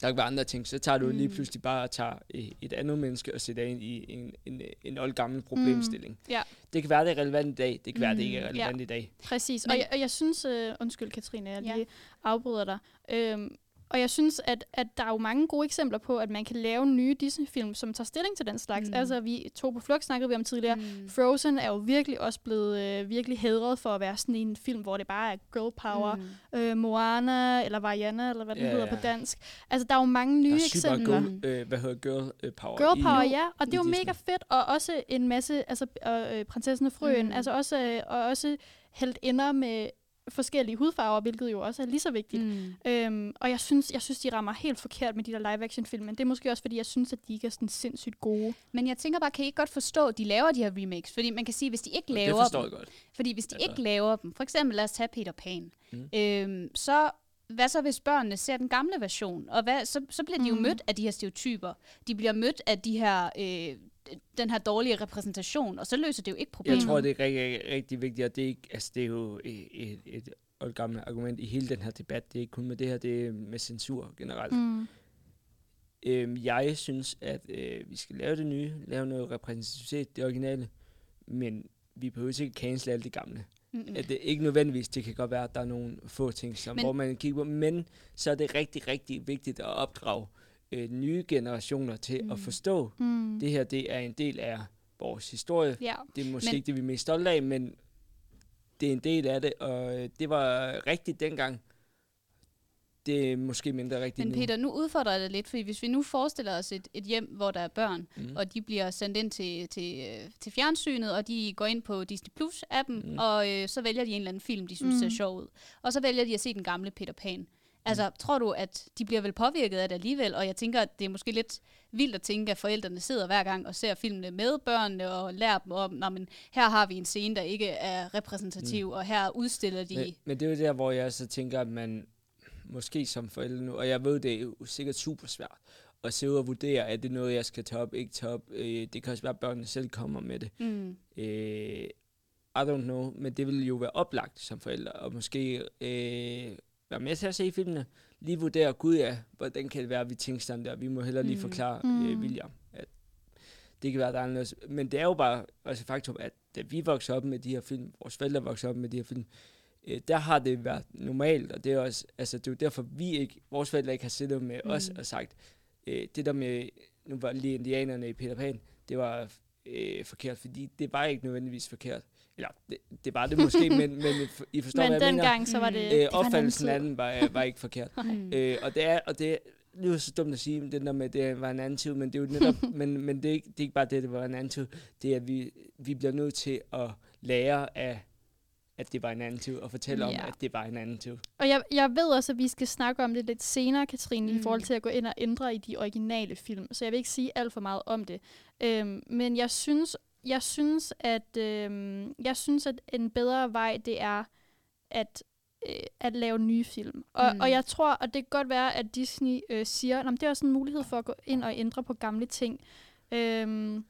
der kan være andre ting. Så tager du mm. lige Mm. pludselig bare og tager øh, et andet menneske og sætter ind i en, en, en oldgammel problemstilling. Mm. Ja. Det kan være, det er relevant i dag. Det kan være, det Mm. ikke er relevant i dag. Præcis, og jeg, og jeg synes, øh, undskyld Katrine, jeg Ja. lige afbryder dig, øhm, og jeg synes, at, at der er jo mange gode eksempler på, at man kan lave nye Disney-film, som tager stilling til den slags. Mm. Altså, vi to på flugt snakkede vi om tidligere. Mm. Frozen er jo virkelig også blevet øh, virkelig hedret for at være sådan en film, hvor det bare er girl power. Mm. Øh, Moana, eller Vajana, eller hvad den Ja, hedder ja. på dansk. Altså, der er jo mange nye der er super eksempler. girl, øh, hvad hedder girl øh, power. Girl i- power, ja. Og det i er jo Disney. mega fedt. Og også en masse, altså øh, øh, prinsessen og frøen, mm. altså også, øh, og også helt ender med forskellige hudfarver, hvilket jo også er lige så vigtigt. Mm. Øhm, og jeg synes, jeg synes, de rammer helt forkert med de der live-action-film, men det er måske også, fordi jeg synes, at de ikke er sådan sindssygt gode. Men jeg tænker bare, kan I ikke godt forstå, at de laver de her remakes? Fordi man kan sige, hvis de ikke laver det forstår dem, jeg godt. Fordi hvis de Altså. ikke laver dem, for eksempel lad os tage Peter Pan, mm. øhm, så hvad så hvis børnene ser den gamle version? Og hvad, så, så bliver de jo Mm. mødt af de her stereotyper. De bliver mødt af de her, øh, den her dårlige repræsentation, og så løser det jo ikke problemet. Jeg tror, det er rigtig, rigtig vigtigt, og det er, ikke, altså, det er jo et, et, oldgammelt argument i hele den her debat. Det er ikke kun med det her, det er med censur generelt. Mm. Øhm, jeg synes, at øh, vi skal lave det nye, lave noget repræsentativitet, det originale, men vi behøver ikke cancel alt det gamle. Mm. At det ikke nødvendigvis, det kan godt være, at der er nogle få ting, som, Men- hvor man kigger på, men så er det rigtig, rigtig vigtigt at opdrage øh, nye generationer til mm. Mm. at forstå, Mm. det her det er en del af vores historie, Ja. det er måske Men- ikke det, vi er mest stolte af, men det er en del af det, og øh, det var rigtigt dengang. Det er måske mindre rigtigt Men nu. Peter, nu udfordrer jeg dig lidt, fordi hvis vi nu forestiller os et, et hjem, hvor der er børn, Mm. mm. og de bliver sendt ind til, til, øh, til fjernsynet, og de går ind på Disney Plus-appen, Mm. mm. og øh, så vælger de en eller anden film, de synes Mm. ser sjov ud. Og så vælger de at se den gamle Peter Pan. Altså, tror du, at de bliver vel påvirket af det alligevel? Og jeg tænker, at det er måske lidt vildt at tænke, at forældrene sidder hver gang og ser filmene med børnene og lærer dem om, Nå, men her har vi en scene, der ikke er repræsentativ, mm. og her udstiller de... Men, men det er jo der, hvor jeg så tænker, at man måske som forældre nu, og jeg ved, det er jo sikkert super svært, at se ud og vurdere, er det noget, jeg skal tage op, ikke tage op. Øh, det kan også være, at børnene selv kommer med det. Mm. Øh, I don't know, men det vil jo være oplagt som forældre, og måske øh, være med til at se filmene, lige vurdere, gud ja, hvordan kan det være, at vi tænker sådan der, vi må hellere lige Mm. forklare Mm. øh, William, at det kan være, der er noget, men det er jo bare også faktum, at da vi voksede op med de her film, vores forældre voksede op med de her film, øh, der har det været normalt, og det er også, altså det er jo derfor, vi ikke, vores forældre ikke har siddet med mm. os og sagt, øh, det der med, nu var lige indianerne i Peter Pan, det var øh, forkert, fordi det var ikke nødvendigvis forkert. Eller, det, det var det måske, men, men I forstår, Men hvad jeg mener. dengang, så var det, Øh, opfattelsen af den var, var ikke forkert. Mm. Øh, og det er, og det, det er jo så dumt at sige, det der med, at det var en anden tid, men det er jo netop, men, men det, er ikke, det er ikke bare det, det var en anden tid. Det er, at vi, vi bliver nødt til at lære af, at det var en anden tid, og fortælle Ja. om, at det var en anden tid. Og jeg, jeg ved også, at vi skal snakke om det lidt senere, Katrine, mm. i forhold til at gå ind og ændre i de originale film. Så jeg vil ikke sige alt for meget om det. Øhm, men jeg synes, jeg synes, at øhm, jeg synes, at en bedre vej det er at øh, at lave nye film. Og, Mm. og jeg tror, og det kan godt være, at Disney øh, siger, at det er også en mulighed for at gå ind og ændre på gamle ting. Øhm,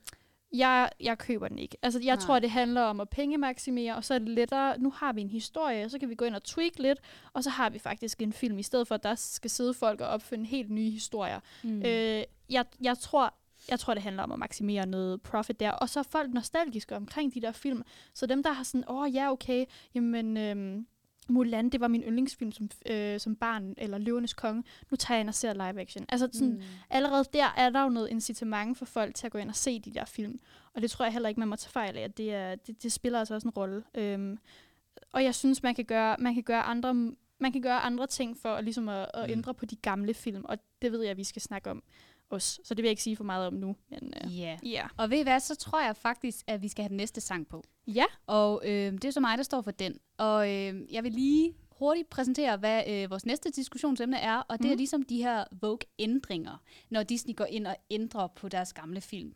jeg, jeg køber den ikke. Altså, jeg Nej. Tror, det handler om at pengemaksimere, og så er det lettere, nu har vi en historie, så kan vi gå ind og tweak lidt, og så har vi faktisk en film, i stedet for, at der skal sidde folk og opfinde helt nye historier. Mm. Øh, jeg, jeg tror, jeg tror, det handler om at maksimere noget profit der. Og så er folk nostalgiske omkring de der film. Så dem, der har sådan, åh oh, ja, okay, jamen øhm, Mulan, det var min yndlingsfilm som, øh, som barn, eller Løvenes Konge. Nu tager jeg ind og ser live action. Altså sådan, mm. allerede der er der jo noget incitament for folk til at gå ind og se de der film. Og det tror jeg heller ikke, man må tage fejl af. at Det, er, det, det spiller altså også en rolle. Øhm, og jeg synes, man kan gøre, man kan gøre andre man kan gøre andre ting for ligesom at, at Mm. ændre på de gamle film, og det ved jeg, at vi skal snakke om også. Så det vil jeg ikke sige for meget om nu. Men, øh, Ja. ja. Og ved I hvad, så tror jeg faktisk, at vi skal have den næste sang på. Ja. Og øh, det er så mig, der står for den. Og øh, jeg vil lige hurtigt præsentere, hvad øh, vores næste diskussionsemne er. Og det mm. er Mhm. ligesom de her Vogue-ændringer, når Disney går ind og ændrer på deres gamle film.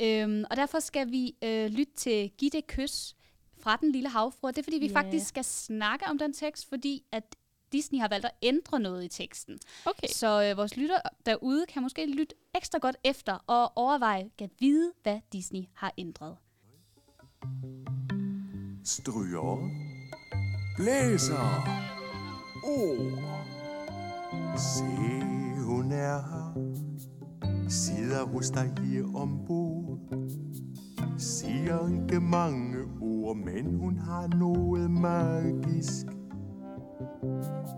Øhm, og derfor skal vi øh, lytte til Giv det kys fra Den Lille Havfru. Det er, fordi vi Ja. faktisk skal snakke om den tekst, fordi at Disney har valgt at ændre noget i teksten. Okay. Så øh, vores lytter derude kan måske lytte ekstra godt efter og overveje at vide, hvad Disney har ændret. Stryger. Blæser. Ord. Se, hun er her. Sidder hos dig her ombord. Siger ikke mange ord, men hun har noget magisk.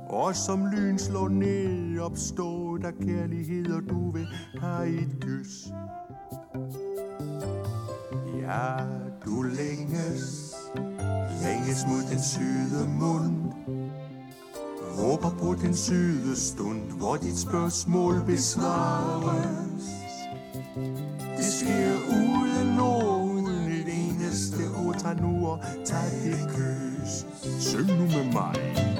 Og som lyn slår ned, opstår der kærlighed, og du vil have et kys. Ja, du længes, længes mod den syde mund. Håber på den syde stund, hvor dit spørgsmål besvares. Det sker uden nogen, et eneste ord, tag nu og tag et kys. Syng nu med mig.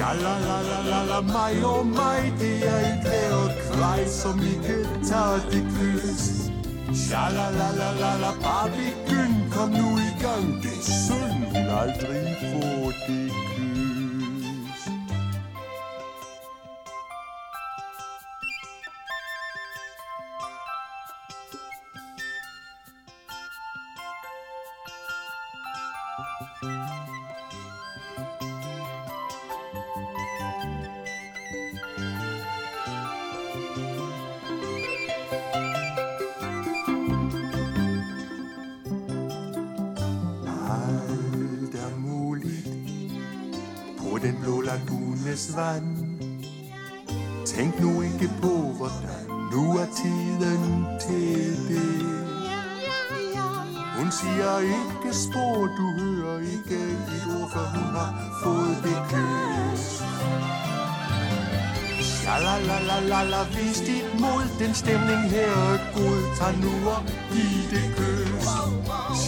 Shalalalala, mig oh mig, det er et lavet kvej, som ikke tager det kys. Shalalalala, bare begynd, kom nu i gang, det er synd, hun aldrig får det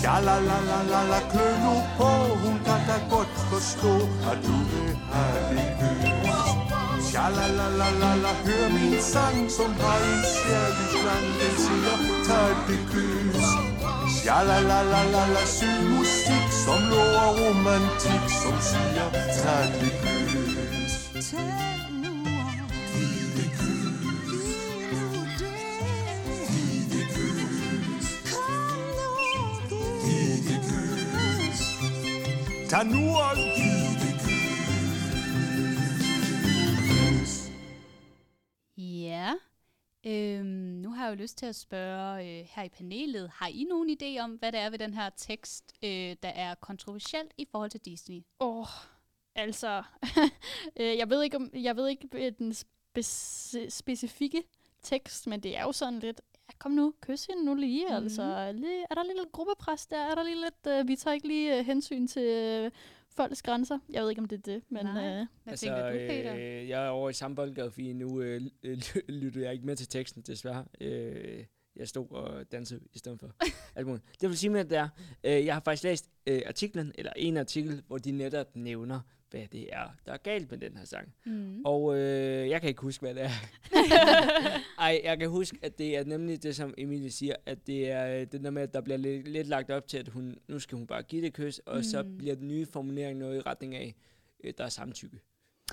Ja, la, la, la, la, la, klø nu på, hun kan da godt forstå, at du vil have det kys. la, hør min sang, som har en særlig klang, den siger, tag det kys. la, syg musik, som lover romantik, som siger, tag det kys. Tag nu og giv det kys. Ja. Øhm, nu har jeg jo lyst til at spørge øh, her i panelet, har I nogen idé om, hvad det er ved den her tekst, øh, der er kontroversielt i forhold til Disney? Åh, oh, altså, øh, jeg ved ikke, om, jeg ved ikke den spe- specifikke tekst, men det er jo sådan lidt, kom nu, kys hende nu lige, mm-hmm. altså. Lige, er der lige lidt gruppepres der? Er der lige lidt, øh, vi tager ikke lige øh, hensyn til øh, folks grænser. Jeg ved ikke, om det er det, men Nej. øh, Hvad altså, tænker du, Peter? øh, jeg er over i samme boldgade, fordi nu øh, ly- lyttede jeg ikke med til teksten, desværre. Øh, jeg stod og dansede i stedet for alt muligt. Det vil sige med, at det er, øh, jeg har faktisk læst øh, artiklen, eller en artikel, hvor de netop nævner, hvad det er, der er galt med den her sang. Mm. Og øh, jeg kan ikke huske, hvad det er. Ej, jeg kan huske, at det er nemlig det, som Emilie siger, at det er øh, det der med, at der bliver lidt, lidt lagt op til, at hun, nu skal hun bare give det kys, og mm. så bliver den nye formulering noget i retning af, øh, der er samtykke.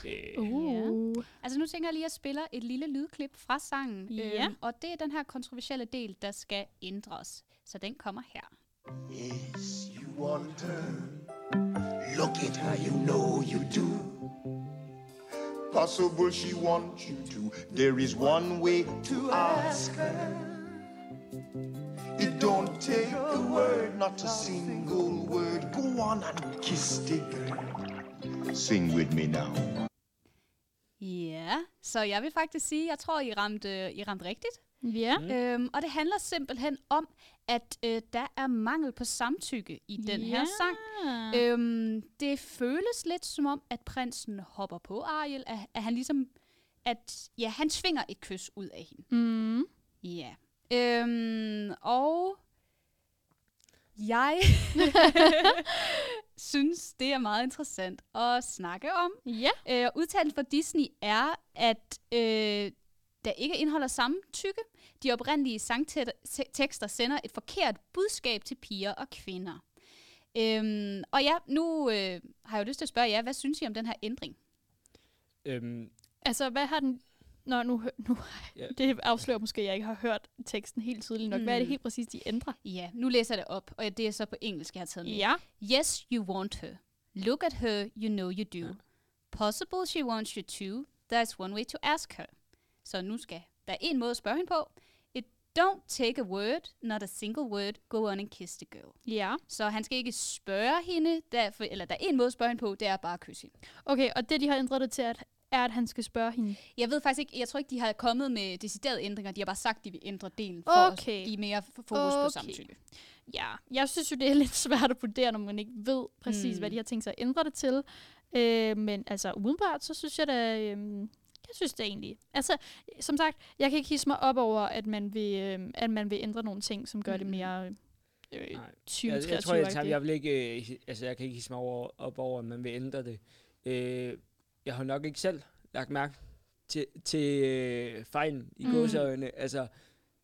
Øh, uh. Altså nu tænker jeg lige at spille et lille lydklip fra sangen. Ja. Øhm, og det er den her kontroversielle del, der skal ændres. Så den kommer her. Yes, you want her. Look at her, you know you do. Possible she wants you to. There is one way to ask her. It don't take a word, not a single word. Go on and kiss the girl. Sing with me now. Ja, så jeg vil faktisk sige, jeg tror, I ramte, I ramte rigtigt. Ja. Mm. Øhm, og det handler simpelthen om, at øh, der er mangel på samtykke i den her sang. Øhm, det føles lidt som om, at prinsen hopper på Ariel, at, at han ligesom, at ja, han tvinger et kys ud af hende. Mm. Ja. Øhm, og jeg synes, det er meget interessant at snakke om. Ja. Øh, udtalen fra Disney er, at øh, der ikke indeholder samtykke. De oprindelige sangtekster sender et forkert budskab til piger og kvinder. Øhm, og ja, nu øh, har jeg jo lyst til at spørge jer, hvad synes I om den her ændring? øhm, Altså, hvad har den... Nå, nu, nu Ja. det afslører måske, at jeg ikke har hørt teksten helt tydeligt nok. Mm. Hvad er det Mm. helt præcis, de ændrer? Ja, nu læser jeg det op, og det er så på engelsk, jeg har taget med. Ja. Yes, you want her. Look at her, you know you do. Possible she wants you to. There's one way to ask her. Så nu skal der er en måde at spørge hende på. Don't take a word, not a single word. Go on and kiss the girl. Ja. Så han skal ikke spørge hende, derfor, eller der er en måde at spørge hende på, det er bare at kysse hende. Okay, og det, de har ændret det til, at, er, at han skal spørge hende. Jeg ved faktisk ikke, jeg tror ikke, de har kommet med deciderede ændringer. De har bare sagt, de vil ændre delen for Okay. at give mere fokus på Okay. samtykke. Ja, jeg synes jo, det er lidt svært at vurdere, når man ikke ved præcis, mm. hvad de har tænkt sig at ændre det til. Øh, men altså, udenbart, så synes jeg da... Øh, jeg synes det egentlig. Altså, som sagt, jeg kan ikke hisse mig op over, at man vil, øh, at man vil ændre nogle ting, som gør det mere øh, nej. 20 jeg, jeg tror, jeg, tager, jeg vil ikke, øh, altså jeg kan ikke hisse mig over, op over, at man vil ændre det. Øh, jeg har nok ikke selv lagt mærke til, til øh, fejlen i Mm. gåseøjne. Altså,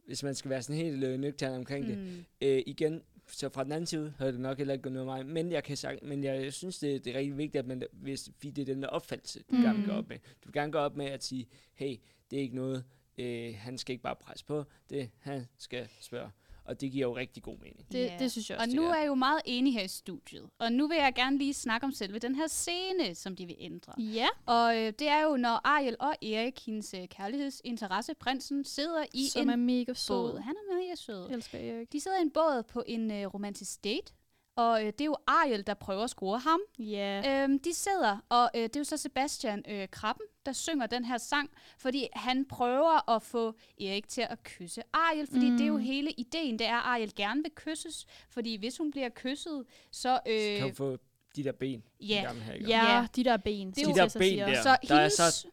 hvis man skal være sådan helt øh, nøgtern omkring mm. det. Øh, igen, så fra den anden side havde det nok heller ikke gået noget mig. Men jeg, kan sagt, men jeg synes, det, det er rigtig vigtigt, at man, hvis, fordi det er den der opfattelse, du mm. gerne vil gå Mm. op med. Du vil gerne gå op med at sige, hey, det er ikke noget, øh, han skal ikke bare presse på, det han skal spørge. Og det giver jo rigtig god mening. Det, Ja. det synes jeg Og også, det nu er jeg jo meget enig her i studiet. Og nu vil jeg gerne lige snakke om selve den her scene, som de vil ændre. Ja, Og øh, det er jo, når Ariel og Erik, hendes øh, kærlighedsinteresse, prinsen, sidder i som en er mega sød. båd. Han er mega sød. Jeg elsker Erik. De sidder i en båd på en øh, romantisk date. Og øh, det er jo Ariel, der prøver at score ham. Ja. Øhm, de sidder, og øh, det er jo så Sebastian øh, Krabben, der synger den her sang, fordi han prøver at få Erik til at kysse Ariel, fordi mm. det er jo Mm. hele ideen, det er, at Ariel gerne vil kysses, fordi hvis hun bliver kysset, så... Øh, Øh, kan du få de der ben, ja, ikke? Ja, Ja. de der ben. Det er De der ben siger. der. så der er hendes, så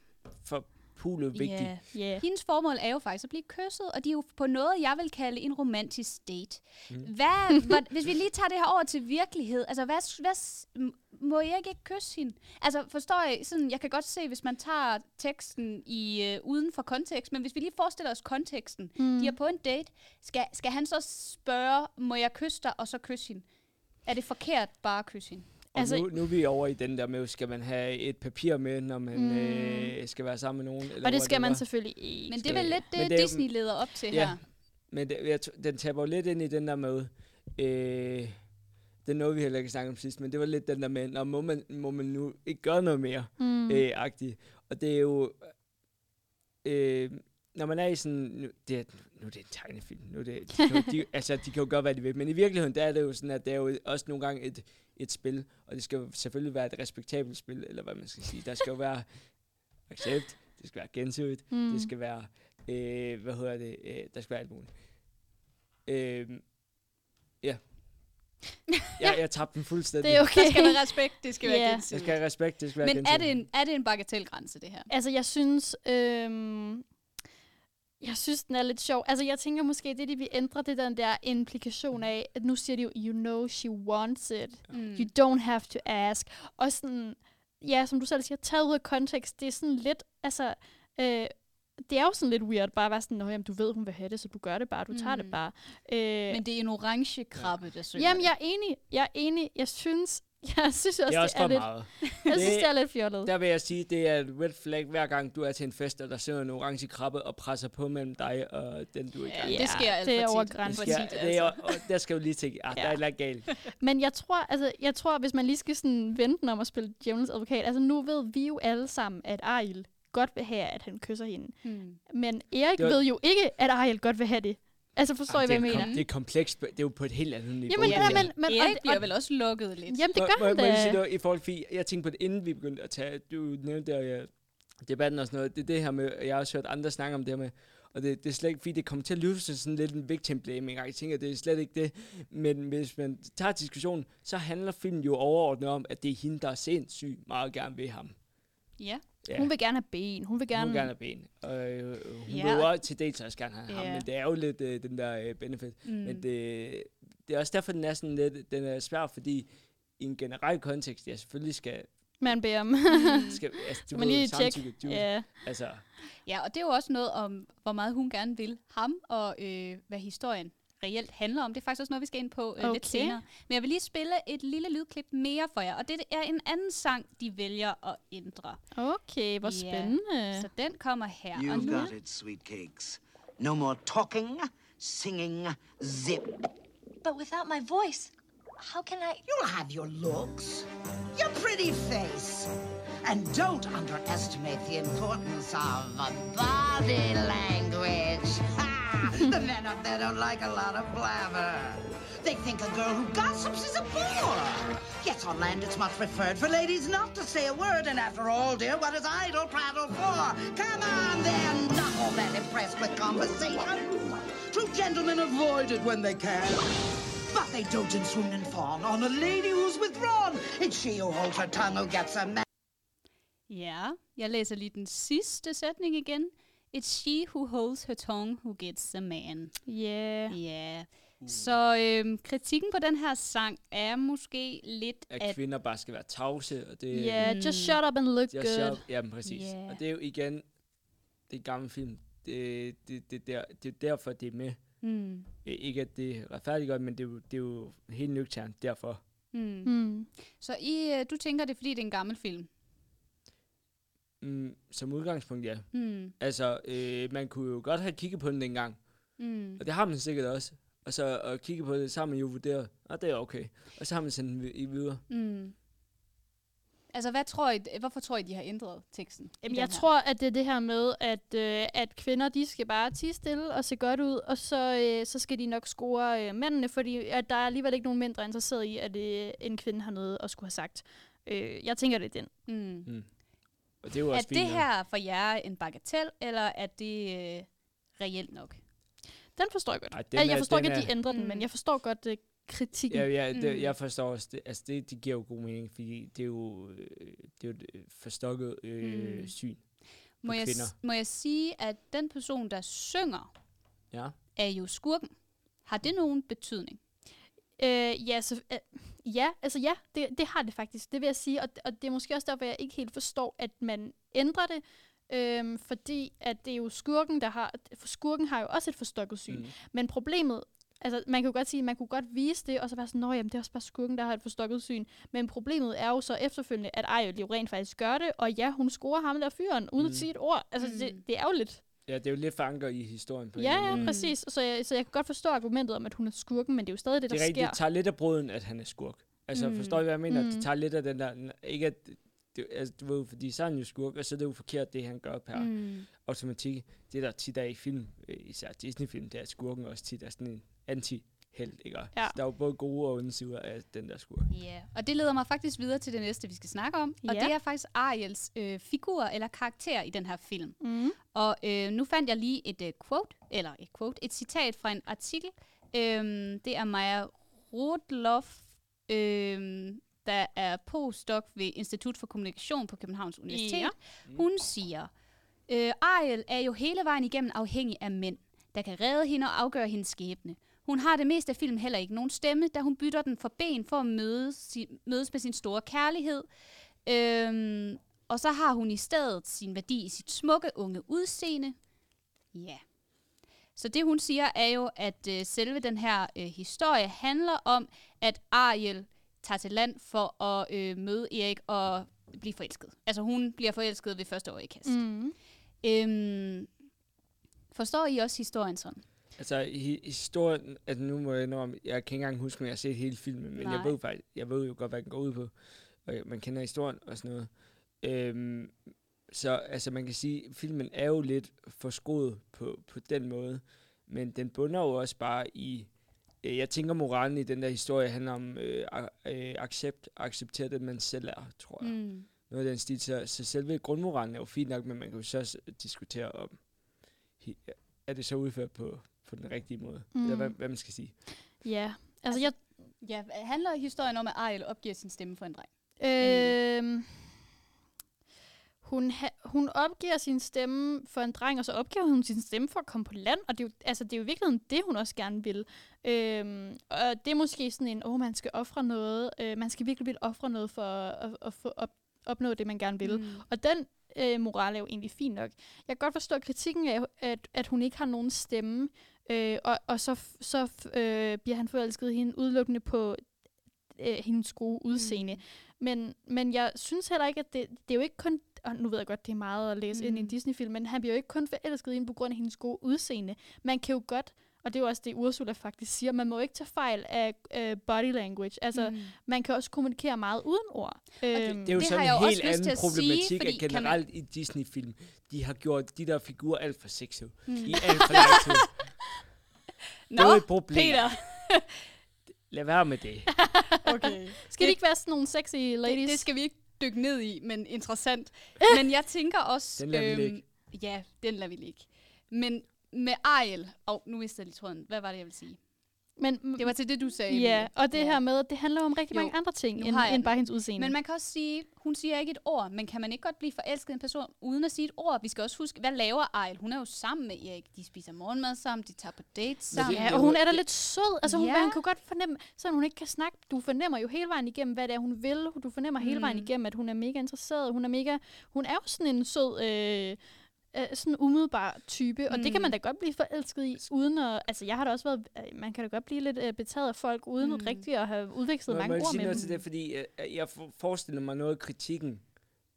for pulet vigtigt. ja, Ja. hendes formål er jo faktisk at blive kysset, og de er jo på noget, jeg vil kalde en romantisk date. Mm. Hvad, hvad, hvis vi lige tager det her over til virkelighed, altså hvad, hvad, må jeg ikke kysse hende? Altså forstår jeg, sådan, jeg kan godt se, hvis man tager teksten i øh, uden for kontekst, men hvis vi lige forestiller os konteksten, mm. de er på en date, skal, skal han så spørge, må jeg kysse dig, og så kysse hende? Er det forkert bare at kysse hende? Og Altså- nu, nu er vi over i den der med, skal man have et papir med, når man Mm. øh, skal være sammen med nogen? Eller Og det skal man whatever. selvfølgelig ikke. Men det er vel lidt det, det Disney leder op til Ja. her. Men det, jeg, den taber jo lidt ind i den der med, øh, det er noget, vi heller ikke snakket om sidst, men det var lidt den der med, når må man, må man nu ikke gøre noget mere, Mm. øh, agtigt. Og det er jo, øh, når man er i sådan, nu, det er, nu er det en tegnefilm, nu er det, de de, altså de kan jo gøre, hvad de vil, men i virkeligheden, der er det jo sådan, at det er jo også nogle gange et, et spil, og det skal jo selvfølgelig være et respektabelt spil, eller hvad man skal sige. Der skal jo være accept, det skal være gensidigt, Mm. det skal være, øh, hvad hedder det, øh, der skal være alt muligt. Øh, Jeg, jeg tabte den fuldstændig. Det er okay. Der skal være respekt, det skal Ja. være gensidigt. skal have respekt, det skal være Men er det, gensidigt. en, er det en bagatelgrænse, det her? Altså, jeg synes... Øhm, jeg synes, den er lidt sjov. Altså, jeg tænker måske, det de vil ændre, det er den der implikation af, at nu siger de jo, you know she wants it. Mm. You don't have to ask. Og sådan, ja, som du selv siger, taget ud af kontekst, det er sådan lidt, altså, øh, det er jo sådan lidt weird, bare at være sådan, Nå, jamen, du ved, hun vil have det, så du gør det bare, du tager det Mm. bare. Øh, Men det er en orange krabbe, der synger. jamen, jeg er enig, jeg er enig, jeg synes, jeg synes også, Det er også det er for lidt, meget. jeg synes, Det- det er lidt fjollet. Der vil jeg sige, det er et red flag, hver gang du er til en fest, og der sidder en orange krabbe og presser på mellem dig og den, du er i gang med. det sker alt det er over grænsen. For Ja, tit, det er, altså. og der skal du lige tænke, ah, der er andet galt. Men jeg tror, altså, jeg tror, hvis man lige skal sådan vente om at spille djævelens advokat, altså nu ved vi jo alle sammen, at Ariel godt vil have, at han kysser hende. Hmm. Men Erik Det var- ved jo ikke, at Ariel godt vil have det. Altså forstår I, Ah, hvad jeg det, er mener? det er komplekst. Det er jo på et helt andet niveau. Jamen, det ja, men, men Erik bliver vel også lukket lidt. Jamen, det gør må, han må jeg sige da. noget i forhold til, jeg tænkte på det, inden vi begyndte at tage, du nævnte der, ja, debatten og sådan noget, det er det her med, jeg har også hørt andre snakke om det her med, og det, det er slet ikke, fordi det kommer til at lyde som sådan lidt en victim blaming, og jeg tænker, det er slet ikke det, men hvis man tager diskussionen, så handler filmen jo overordnet om, at det er hende, der er sindssygt meget gerne ved ham. Ja. Ja. Hun vil gerne have ben. Hun vil gerne... Hun vil gerne have ben. Og øh, hun Ja. vil jo også til dels også gerne have ham, Ja. men det er jo lidt øh, den der øh, benefit. Mm. Men det, det er også derfor, den er sådan lidt, den er svær, fordi i en generel kontekst, ja, selvfølgelig skal, Man beder om. skal altså, du man lige tjekke? Ja. altså, Ja, og det er jo også noget om, hvor meget hun gerne vil ham, og øh, hvad historien reelt handler om. Det er faktisk også noget, vi skal ind på øh, Okay. lidt senere. Men jeg vil lige spille et lille lydklip mere for jer, og det er en anden sang, de vælger at ændre. Okay, hvor Ja. spændende. Så den kommer her. og You've nu, got it, sweet cakes. No more talking, singing, zip. But without my voice, how can I? You'll have your looks, your pretty face. And don't underestimate the importance of body language. The men up there don't like a lot of blabber. They think a girl who gossips is a bore. Yes, on land it's much preferred for ladies not to say a word. And after all, dear, what is idle prattle for? Come on then, not all that impressed with conversation. True gentlemen avoid it when they can. But they dote and swoon and fawn on a lady who's withdrawn. It's she who holds her tongue who gets a man. ja, jeg læser lige den sidste sætning igen. It's she who holds her tongue who gets the man. Ja. Ja. Så øhm, kritikken på den her sang er måske lidt, at at... kvinder bare skal være tavse, og det Ja, just shut up and look Just good. shut- Ja, men præcis. Ja. Og det er jo igen, det er en gammel film. Det, det, det, der, det er derfor, det er med. Mm, Ikke at det er retfærdigt men det er jo, det er jo helt nøgternt derfor. mm. Mm. Så I, øh, du tænker, det er, fordi det er en gammel film? Mm, som udgangspunkt, ja. Mm, Altså, øh, man kunne jo godt have kigget på den dengang, mm. og det har man sikkert også. Og så at kigge på det, så har man jo vurderet, at det er okay. Og så har man sendt den i videre. Mm. Altså, hvad tror I, hvorfor tror I, de har ændret teksten? Jamen, jeg her? tror, at det er det her med, at, øh, at kvinder, de skal bare tige stille og se godt ud, og så, øh, så skal de nok score øh, mændene, fordi at der er alligevel ikke nogen mindre interesseret i, at øh, en kvinde har noget at skulle have sagt. Øh, jeg tænker, det er den. Mm. Mm. Og det er jo Er også det fint nok. her for jer en bagatel, eller er det øh, reelt nok? Den forstår jeg godt. Ej, den jeg er- forstår den ikke, at er- de ændrer den, Mm. men jeg forstår godt øh, kritikken. Ja, ja det, Mm. jeg forstår også, det, altså det, det giver jo god mening, fordi det er jo, øh, det er jo et øh, forstokket øh, Mm. syn. Må jeg, kvinder. må jeg sige, at den person, der synger, Ja. er jo skurken. Har det nogen betydning? Øh, ja, så, øh, ja, altså ja, det, det har det faktisk, det vil jeg sige, og, og det er måske også derfor, jeg ikke helt forstår, at man ændrer det, øhm, fordi at det er jo skurken, der har, for skurken har jo også et forstokket syn, Mm. men problemet, altså man kan jo godt sige, man kunne godt vise det, og så være sådan, nå jamen, det er også bare skurken, der har et forstokket syn, men problemet er jo så efterfølgende, at Ariel jo rent faktisk gør det, og ja, hun scorer ham der fyren, uden Mm. at sige et ord, altså Mm. det, det er jo lidt, Ja, det er jo lidt fanker i historien på ja, ja, præcis, så jeg, så jeg kan godt forstå argumentet om, at hun er skurken, men det er jo stadig det, der Det er rigtigt, sker. det tager lidt af brøden, at han er skurk. Altså, Mm. forstår I, hvad jeg mener? Mm. Det tager lidt af den der... Ikke at... Det, altså, du ved, fordi så er han jo skurk, og så er det jo forkert, det han gør per mm. Automatik. Det der tit er i film, øh, især Disney-film, det er at skurken også tit er sådan en anti-held, ikke? Og Ja. Så der er jo både gode og onde sider af den der skurk. Ja, og det leder mig faktisk videre til det næste, vi skal snakke om. Og Ja. det er faktisk Ariels øh, figur eller karakter i den her film. Mm. Og øh, nu fandt jeg lige et øh, quote, eller et quote, et citat fra en artikel. Øhm, det er Maja Rudloff, øh, der er postdoc ved Institut for Kommunikation på Københavns Universitet. Ja. Hun siger, øh, Ariel er jo hele vejen igennem afhængig af mænd, der kan redde hende og afgøre hendes skæbne. Hun har det meste af filmen heller ikke nogen stemme, da hun bytter den for ben for at mødes, si- mødes med sin store kærlighed. Øhm, og så har hun i stedet sin værdi i sit smukke unge udseende. Ja. Så det hun siger er jo, at øh, selve den her øh, historie handler om, at Ariel tager til land for at øh, møde Erik og blive forelsket. Altså hun bliver forelsket ved første øjekast. Mm. Øhm, forstår I også historien sådan? Altså, hi- historien, altså nu må jeg indrømme, jeg kan ikke engang huske, om jeg har set hele filmen, men Nej. jeg ved faktisk, jeg ved jo godt, hvad den går ud på, og man kender historien og sådan noget. Øhm, så altså, man kan sige, at filmen er jo lidt forskruet på, på den måde, men den bunder jo også bare i, øh, jeg tænker moralen i den der historie handler om øh, øh, accept, acceptere det, man selv er, tror jeg. Mm. Noget af den stil, så, så selve grundmoralen er jo fint nok, men man kan jo så diskutere om, er det så udført på, på den rigtige måde, mm. eller hvad, hvad man skal sige. Ja, altså jeg... Ja, handler historien om, at Ariel opgiver sin stemme for en dreng? Øh, hun, ha, hun opgiver sin stemme for en dreng, og så opgiver hun sin stemme for at komme på land, og det er jo, altså, det er jo virkelig det, hun også gerne vil. Øhm, og det er måske sådan en, åh, oh, man skal ofre noget, øh, man skal virkelig vildt ofre noget for at, at, at få op, opnå det, man gerne vil. Mm. Og den øh, moral er jo egentlig fin nok. Jeg kan godt forstå kritikken af, at, at hun ikke har nogen stemme, øh, og, og så, så øh, bliver han forelsket i hende udelukkende på øh, hendes gode udseende. Mm. Men, men jeg synes heller ikke, at det, det er jo ikke kun... Og nu ved jeg godt, det er meget at læse mm. ind i en Mm. Disney-film, men han bliver jo ikke kun forelsket i hende på grund af hendes gode udseende. Man kan jo godt, og det er jo også det, Ursula faktisk siger, man må ikke tage fejl af øh, body language. Altså, mm. Man kan også kommunikere meget uden ord. Øhm, Det er jo Det har sådan jeg en helt anden at problematik, sige, fordi at kan man- generelt i Disney-film, de har gjort de der figurer alt for sexede. Mm. I alt for lang tid. Det er jo et problem. Peter. Lad være med det. Okay. skal det ikke være sådan nogle sexy ladies? Det, det skal vi ikke dykke ned i, men interessant. men jeg tænker også... øhm, Den lader vi ligge. Ja, den lader vi ligge. Men med Ariel... Og oh, nu mistede jeg lige tråden. Hvad var det, jeg ville sige? Men, Det var til det, du sagde. ja, og det her med, at det handler om rigtig Jo, mange andre ting, end, end bare hendes udseende. Men man kan også sige, hun siger ikke et ord, men kan man ikke godt blive forelsket i en person uden at sige et ord? Vi skal også huske, hvad laver Ejl? Hun er jo sammen med Erik. De spiser morgenmad sammen, de tager på dates sammen. Ja, og hun er da lidt sød. Altså, hun, Ja. man kan godt fornemme, så hun ikke kan snakke. Du fornemmer jo hele vejen igennem, hvad det er, hun vil. Du fornemmer mm. hele vejen Mm. igennem, at hun er mega interesseret. Hun er mega, hun er jo sådan en sød, øh, øh, sådan umiddelbar type, og det kan Mm. man da godt blive forelsket i, uden at, altså jeg har da også været, øh, man kan da godt blive lidt øh, betaget af folk, uden Mm. mm. rigtig at have udvekslet mange jeg ord sige med noget dem. til det, fordi øh, jeg for- forestiller mig noget af kritikken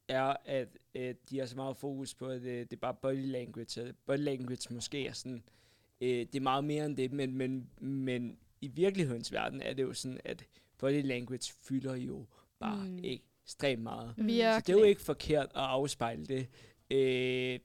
er, at øh, de har så meget fokus på, at øh, det er bare body language, og body language måske er sådan, øh, det er meget mere end det, men, men, men i virkelighedens verden er det jo sådan, at body language fylder jo bare Mm. mm. ekstremt meget. Mm. Så det er jo Virkelig. ikke forkert at afspejle det. Øh,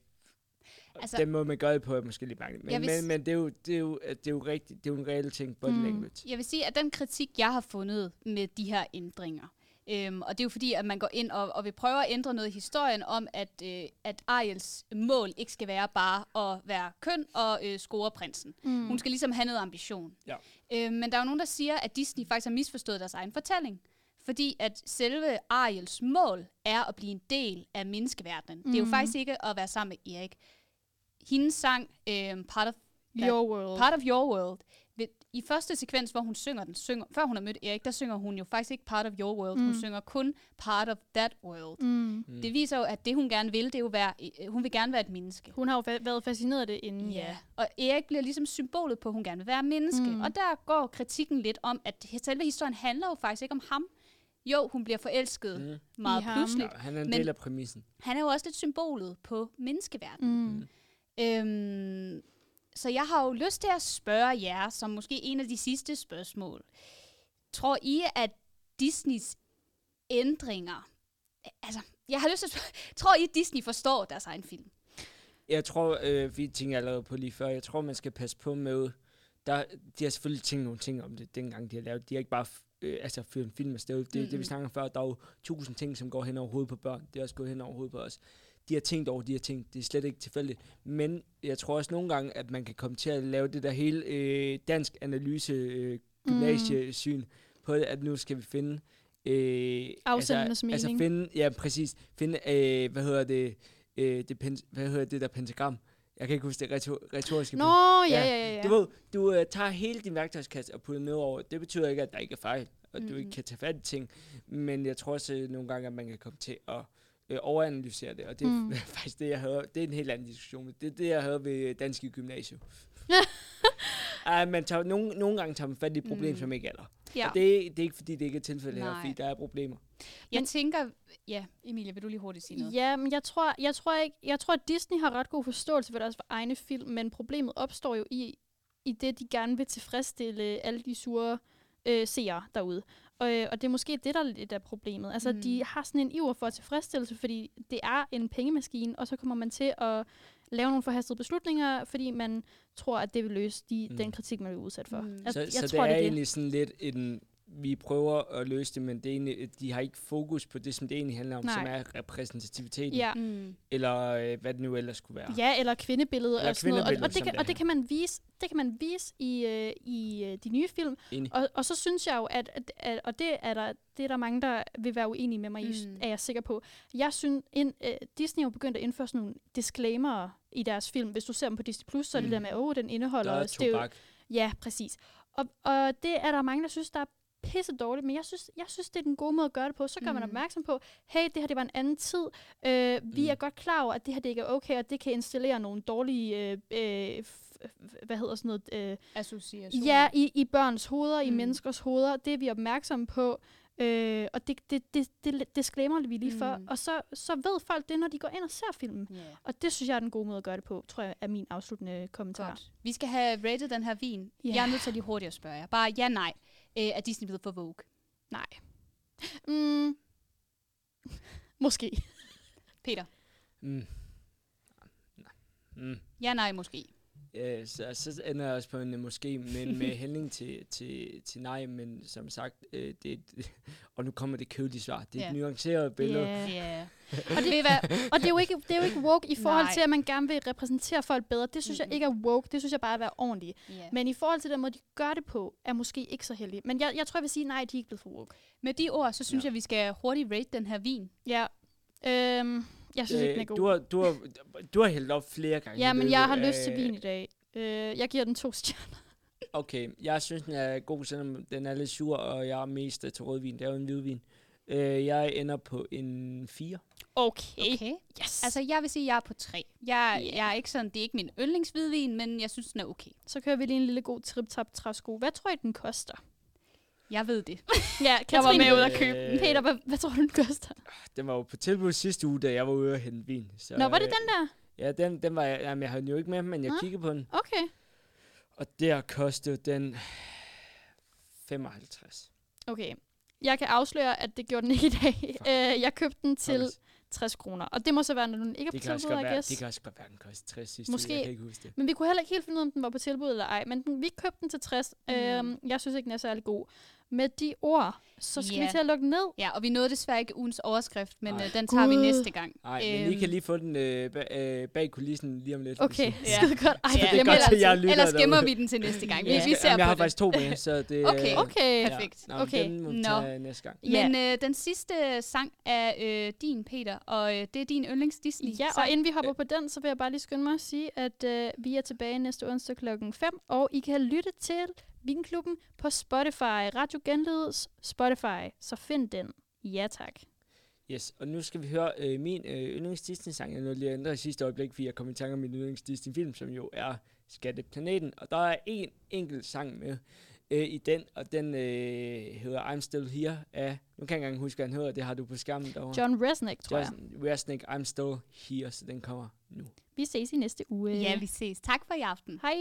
Altså- den måde, man gør det på, er måske lidt mærkeligt. Jeg Men, vil men, men det, er jo, det, er jo, det er jo rigtigt. Det er jo en reel ting, body Mm. mm. language. Jeg vil sige, at den kritik, jeg har fundet med de her ændringer, øhm, og det er jo fordi, at man går ind og, og vil prøve at ændre noget i historien om, at, øh, at Ariels mål ikke skal være bare at være køn og øh, score prinsen. Mm. Hun skal ligesom have noget ambition. Ja. Øh, men der er jo nogen, der siger, at Disney faktisk har misforstået deres egen fortælling. Fordi at selve Ariels mål er at blive en del af menneskeverdenen. Mm. Det er jo Mhm. faktisk ikke at være sammen med Erik. Hendes sang, øh, Part of Your world. Part of Your World. Ved, I første sekvens, hvor hun synger den, synger, før hun har mødt Erik, der synger hun jo faktisk ikke Part of Your World. Mm. Hun Mm. synger kun Part of That World. Mm. Mm. Mm. Det viser jo, at det hun gerne vil, det er jo være, øh, hun vil gerne være et menneske. Hun har jo fa- været fascineret af det inden. Ja. Og Erik bliver ligesom symbolet på, at hun gerne vil være menneske. Mm. Mm. Og der går kritikken lidt om, at selve historien handler jo faktisk ikke om ham. Jo, hun bliver forelsket Mm. meget I ham. pludseligt. Ja, han er en Men- del af præmissen. Han er jo også lidt symbolet på menneskeverdenen. Mm. Øhm, så jeg har jo lyst til at spørge jer, som måske en af de sidste spørgsmål. Tror I, at Disneys ændringer... Altså, jeg har lyst til at spørge, tror I, at Disney forstår deres egen film? Jeg tror, øh, vi tænker allerede på lige før, jeg tror, man skal passe på med, der, de har selvfølgelig tænkt nogle ting om det, dengang de har lavet. De har ikke bare øh, altså, fyret en film afsted. Det, det, det vi snakker om før, der er jo tusind ting, som går hen over hovedet på børn. Det er også gået hen over hovedet på os. De har tænkt over de her ting. Det er slet ikke tilfældigt. Men jeg tror også nogle gange, at man kan komme til at lave det der hele øh, dansk analyse øh, gymnasiesyn på det, at nu skal vi finde... Øh, Afsendernes altså, altså mening. finde, ja, præcis. Finde, øh, hvad hedder det, øh, det pen, hvad hedder det der pentagram? Jeg kan ikke huske det retor, retoriske. Nå, ja, ja, ja, ja. Du ved, du øh, tager hele din værktøjskasse og putter ned over. Det betyder ikke, at der ikke er fejl, og du Mm-hmm. ikke kan tage fat i ting. Men jeg tror også øh, nogle gange, at man kan komme til at øh, overanalysere det. Og det er Mm. faktisk det, jeg havde. Det er en helt anden diskussion. men Det er det, jeg havde ved danske gymnasium. Ej, man tager, nogle, nogle gange tager man fat i et problem, Mm. som ikke er der. Ja. Og det, er- det er ikke, fordi det ikke er tilfældet her, fordi der er problemer. Jeg Men- tænker... Ja, Emilie, vil du lige hurtigt sige noget? Ja, men jeg tror, jeg tror ikke, jeg tror, at Disney har ret god forståelse for deres egne film, men problemet opstår jo i, i det, de gerne vil tilfredsstille alle de sure øh, seere derude. Og, øh, og det er måske det, der er lidt af problemet. Altså, Mm. de har sådan en iver for tilfredsstillelse, fordi det er en pengemaskine, og så kommer man til at lave nogle forhastede beslutninger, fordi man tror, at det vil løse de, Mm. den kritik, man er udsat for. Mm. Altså, så jeg så tror, det er, det er det. egentlig sådan lidt en... Vi prøver at løse det, men det er egentlig, de har ikke fokus på det, som det egentlig handler om, Nej. som er repræsentativiteten. Ja. Mm. Eller øh, hvad det nu ellers skulle være. Ja, eller kvindebilledet Eller og sådan noget. Og, og, det kan, det og det kan man vise, det kan man vise i, øh, i øh, de nye film. Enig. Og, og så synes jeg jo, at, at, at og det er, der, det er der mange, der vil være uenige med mig i, Mm. er jeg sikker på. Jeg synes, ind, øh, Disney jo begyndt at indføre sådan nogle disclaimer i deres film. Hvis du ser dem på Disney+, Plus, så er det Mm. der med, åh, oh, den indeholder... Der er tobak. Ja, præcis. Og, og det er der mange, der synes, der er pisse dårligt, men jeg synes, jeg synes, det er den gode måde at gøre det på. Så gør mm. man opmærksom på, hey, det her det var en anden tid. Øh, vi Mm. er godt klar over, at det her det ikke er okay, og det kan installere nogle dårlige, øh, øh, hvad hedder sådan noget, øh, Association. ja, i, i børns hoveder, mm. i menneskers hoveder. Det er vi opmærksomme på. Øh, og det, det, det, det, sklæmmer vi lige for. Mm. Og så, så ved folk det, når de går ind og ser filmen. Yeah. Og det synes jeg er den gode måde at gøre det på, tror jeg er min afsluttende kommentar. Godt. Vi skal have rated den her vin. Ja. Jeg er nødt til lige hurtigt at spørge jer. Bare ja, nej. Øh, er Disney blevet for Vogue? Nej. Mm. Måske. Peter? Mm. Mm. Ja, nej, måske. Ja, så, så ender jeg også på en øh, måske, men med hældning til, til, til nej, men som sagt, øh, det, er et- og nu kommer det kedelige svar. Det er et Ja. nuanceret billede. Ja. Ja. Og det, og det er jo ikke, det er jo ikke woke i forhold Nej. til, at man gerne vil repræsentere folk bedre. Det synes Mm-mm. jeg ikke er woke. Det synes jeg bare er at være ordentlig. Yeah. Men i forhold til den måde, de gør det på, er måske ikke så heldig. Men jeg, jeg tror, jeg vil sige, nej, de er ikke blevet for woke. Med de ord, så synes Ja. jeg, vi skal hurtigt rate den her vin. Ja. Øhm, jeg synes ikke, den er Øh, god. du, har, du, har, du har hældt op flere gange. ja, men løbet jeg har lyst til vin i dag. Øh, jeg giver den to stjerner. Okay, jeg synes, den er god, selvom den er lidt sur, og jeg er mest øh, til rødvin. Det er jo en hvidvin. Øh, jeg ender på en 4. Okay. Okay. Yes. Altså, jeg vil sige, at jeg er på tre. Jeg, Yeah. jeg er ikke sådan, det er ikke min yndlingshvidvin, men jeg synes, den er okay. så kører vi lige en lille god trip-tap træsko. Hvad tror I, den koster? Jeg ved det. Ja, Jeg var med at at købe den. Peter, hvad, hvad tror du, den koster? Den var jo på tilbud sidste uge, da jeg var ude og hente vin. Så, Nå, var det øh, den der? Ja, den, den var jeg, jamen, jeg havde den jo ikke med, men jeg Nå. kiggede på den. Okay. Og der kostede den 55. Okay. Jeg kan afsløre, at det gjorde den ikke i dag. Øh, jeg købte den til Fuck. 60 kroner. Og det må så være, når den ikke er på Det kan, også tilbud, være, det kan også godt være, den kostede 60 sidste Måske. Jeg kan ikke huske det. Men vi kunne heller ikke helt finde ud af, om den var på tilbud eller ej. Men den, vi købte den til 60. Mm. Øhm, jeg synes ikke, den er særlig god. Med de ord, så skal Ja. vi til at lukke den ned. Ja, og vi nåede desværre ikke ugens overskrift, men Ej. øh, den tager vi Gud. næste gang. Nej, men I Øhm, kan lige få den øh, bag, øh, bag kulissen lige om lidt. Okay, Ja. skide godt. Ej, Ja, det er godt, jeg at jeg lytter Ellers gemmer derude. vi den til næste gang. Vi, Ja, vi ser jamen, jeg har det. faktisk to med, så det... Okay. øh, Okay. ja. Perfekt. Nå, Okay. Den må vi Nå. tage næste gang. Ja. Men øh, den sidste sang er øh, din, Peter, og øh, det er din yndlings Disney Ja, og inden vi hopper på den, så vil jeg bare lige skynde mig at sige, at øh, vi er tilbage næste onsdag klokken 5, og I kan lytte til Vinklubben på Spotify, Radio Genlyds Spotify, så find den. Ja, tak. Yes, og nu skal vi høre øh, min øh, yndlings Disney-sang. Jeg nåede lige at ændre i sidste øjeblik, fordi jeg kom i tanke om min yndlings Disney-film, som jo er Skatteplaneten. Og der er en enkelt sang med øh, i den, og den øh, hedder I'm Still Here af... Nu kan jeg ikke engang huske, hvad den hedder. Det har du på skærmen derovre. John Resnick, tror jeg. Justin Resnick, I'm Still Here, så den kommer nu. Vi ses i næste uge. Ja, vi ses. Tak for i aften. Hej.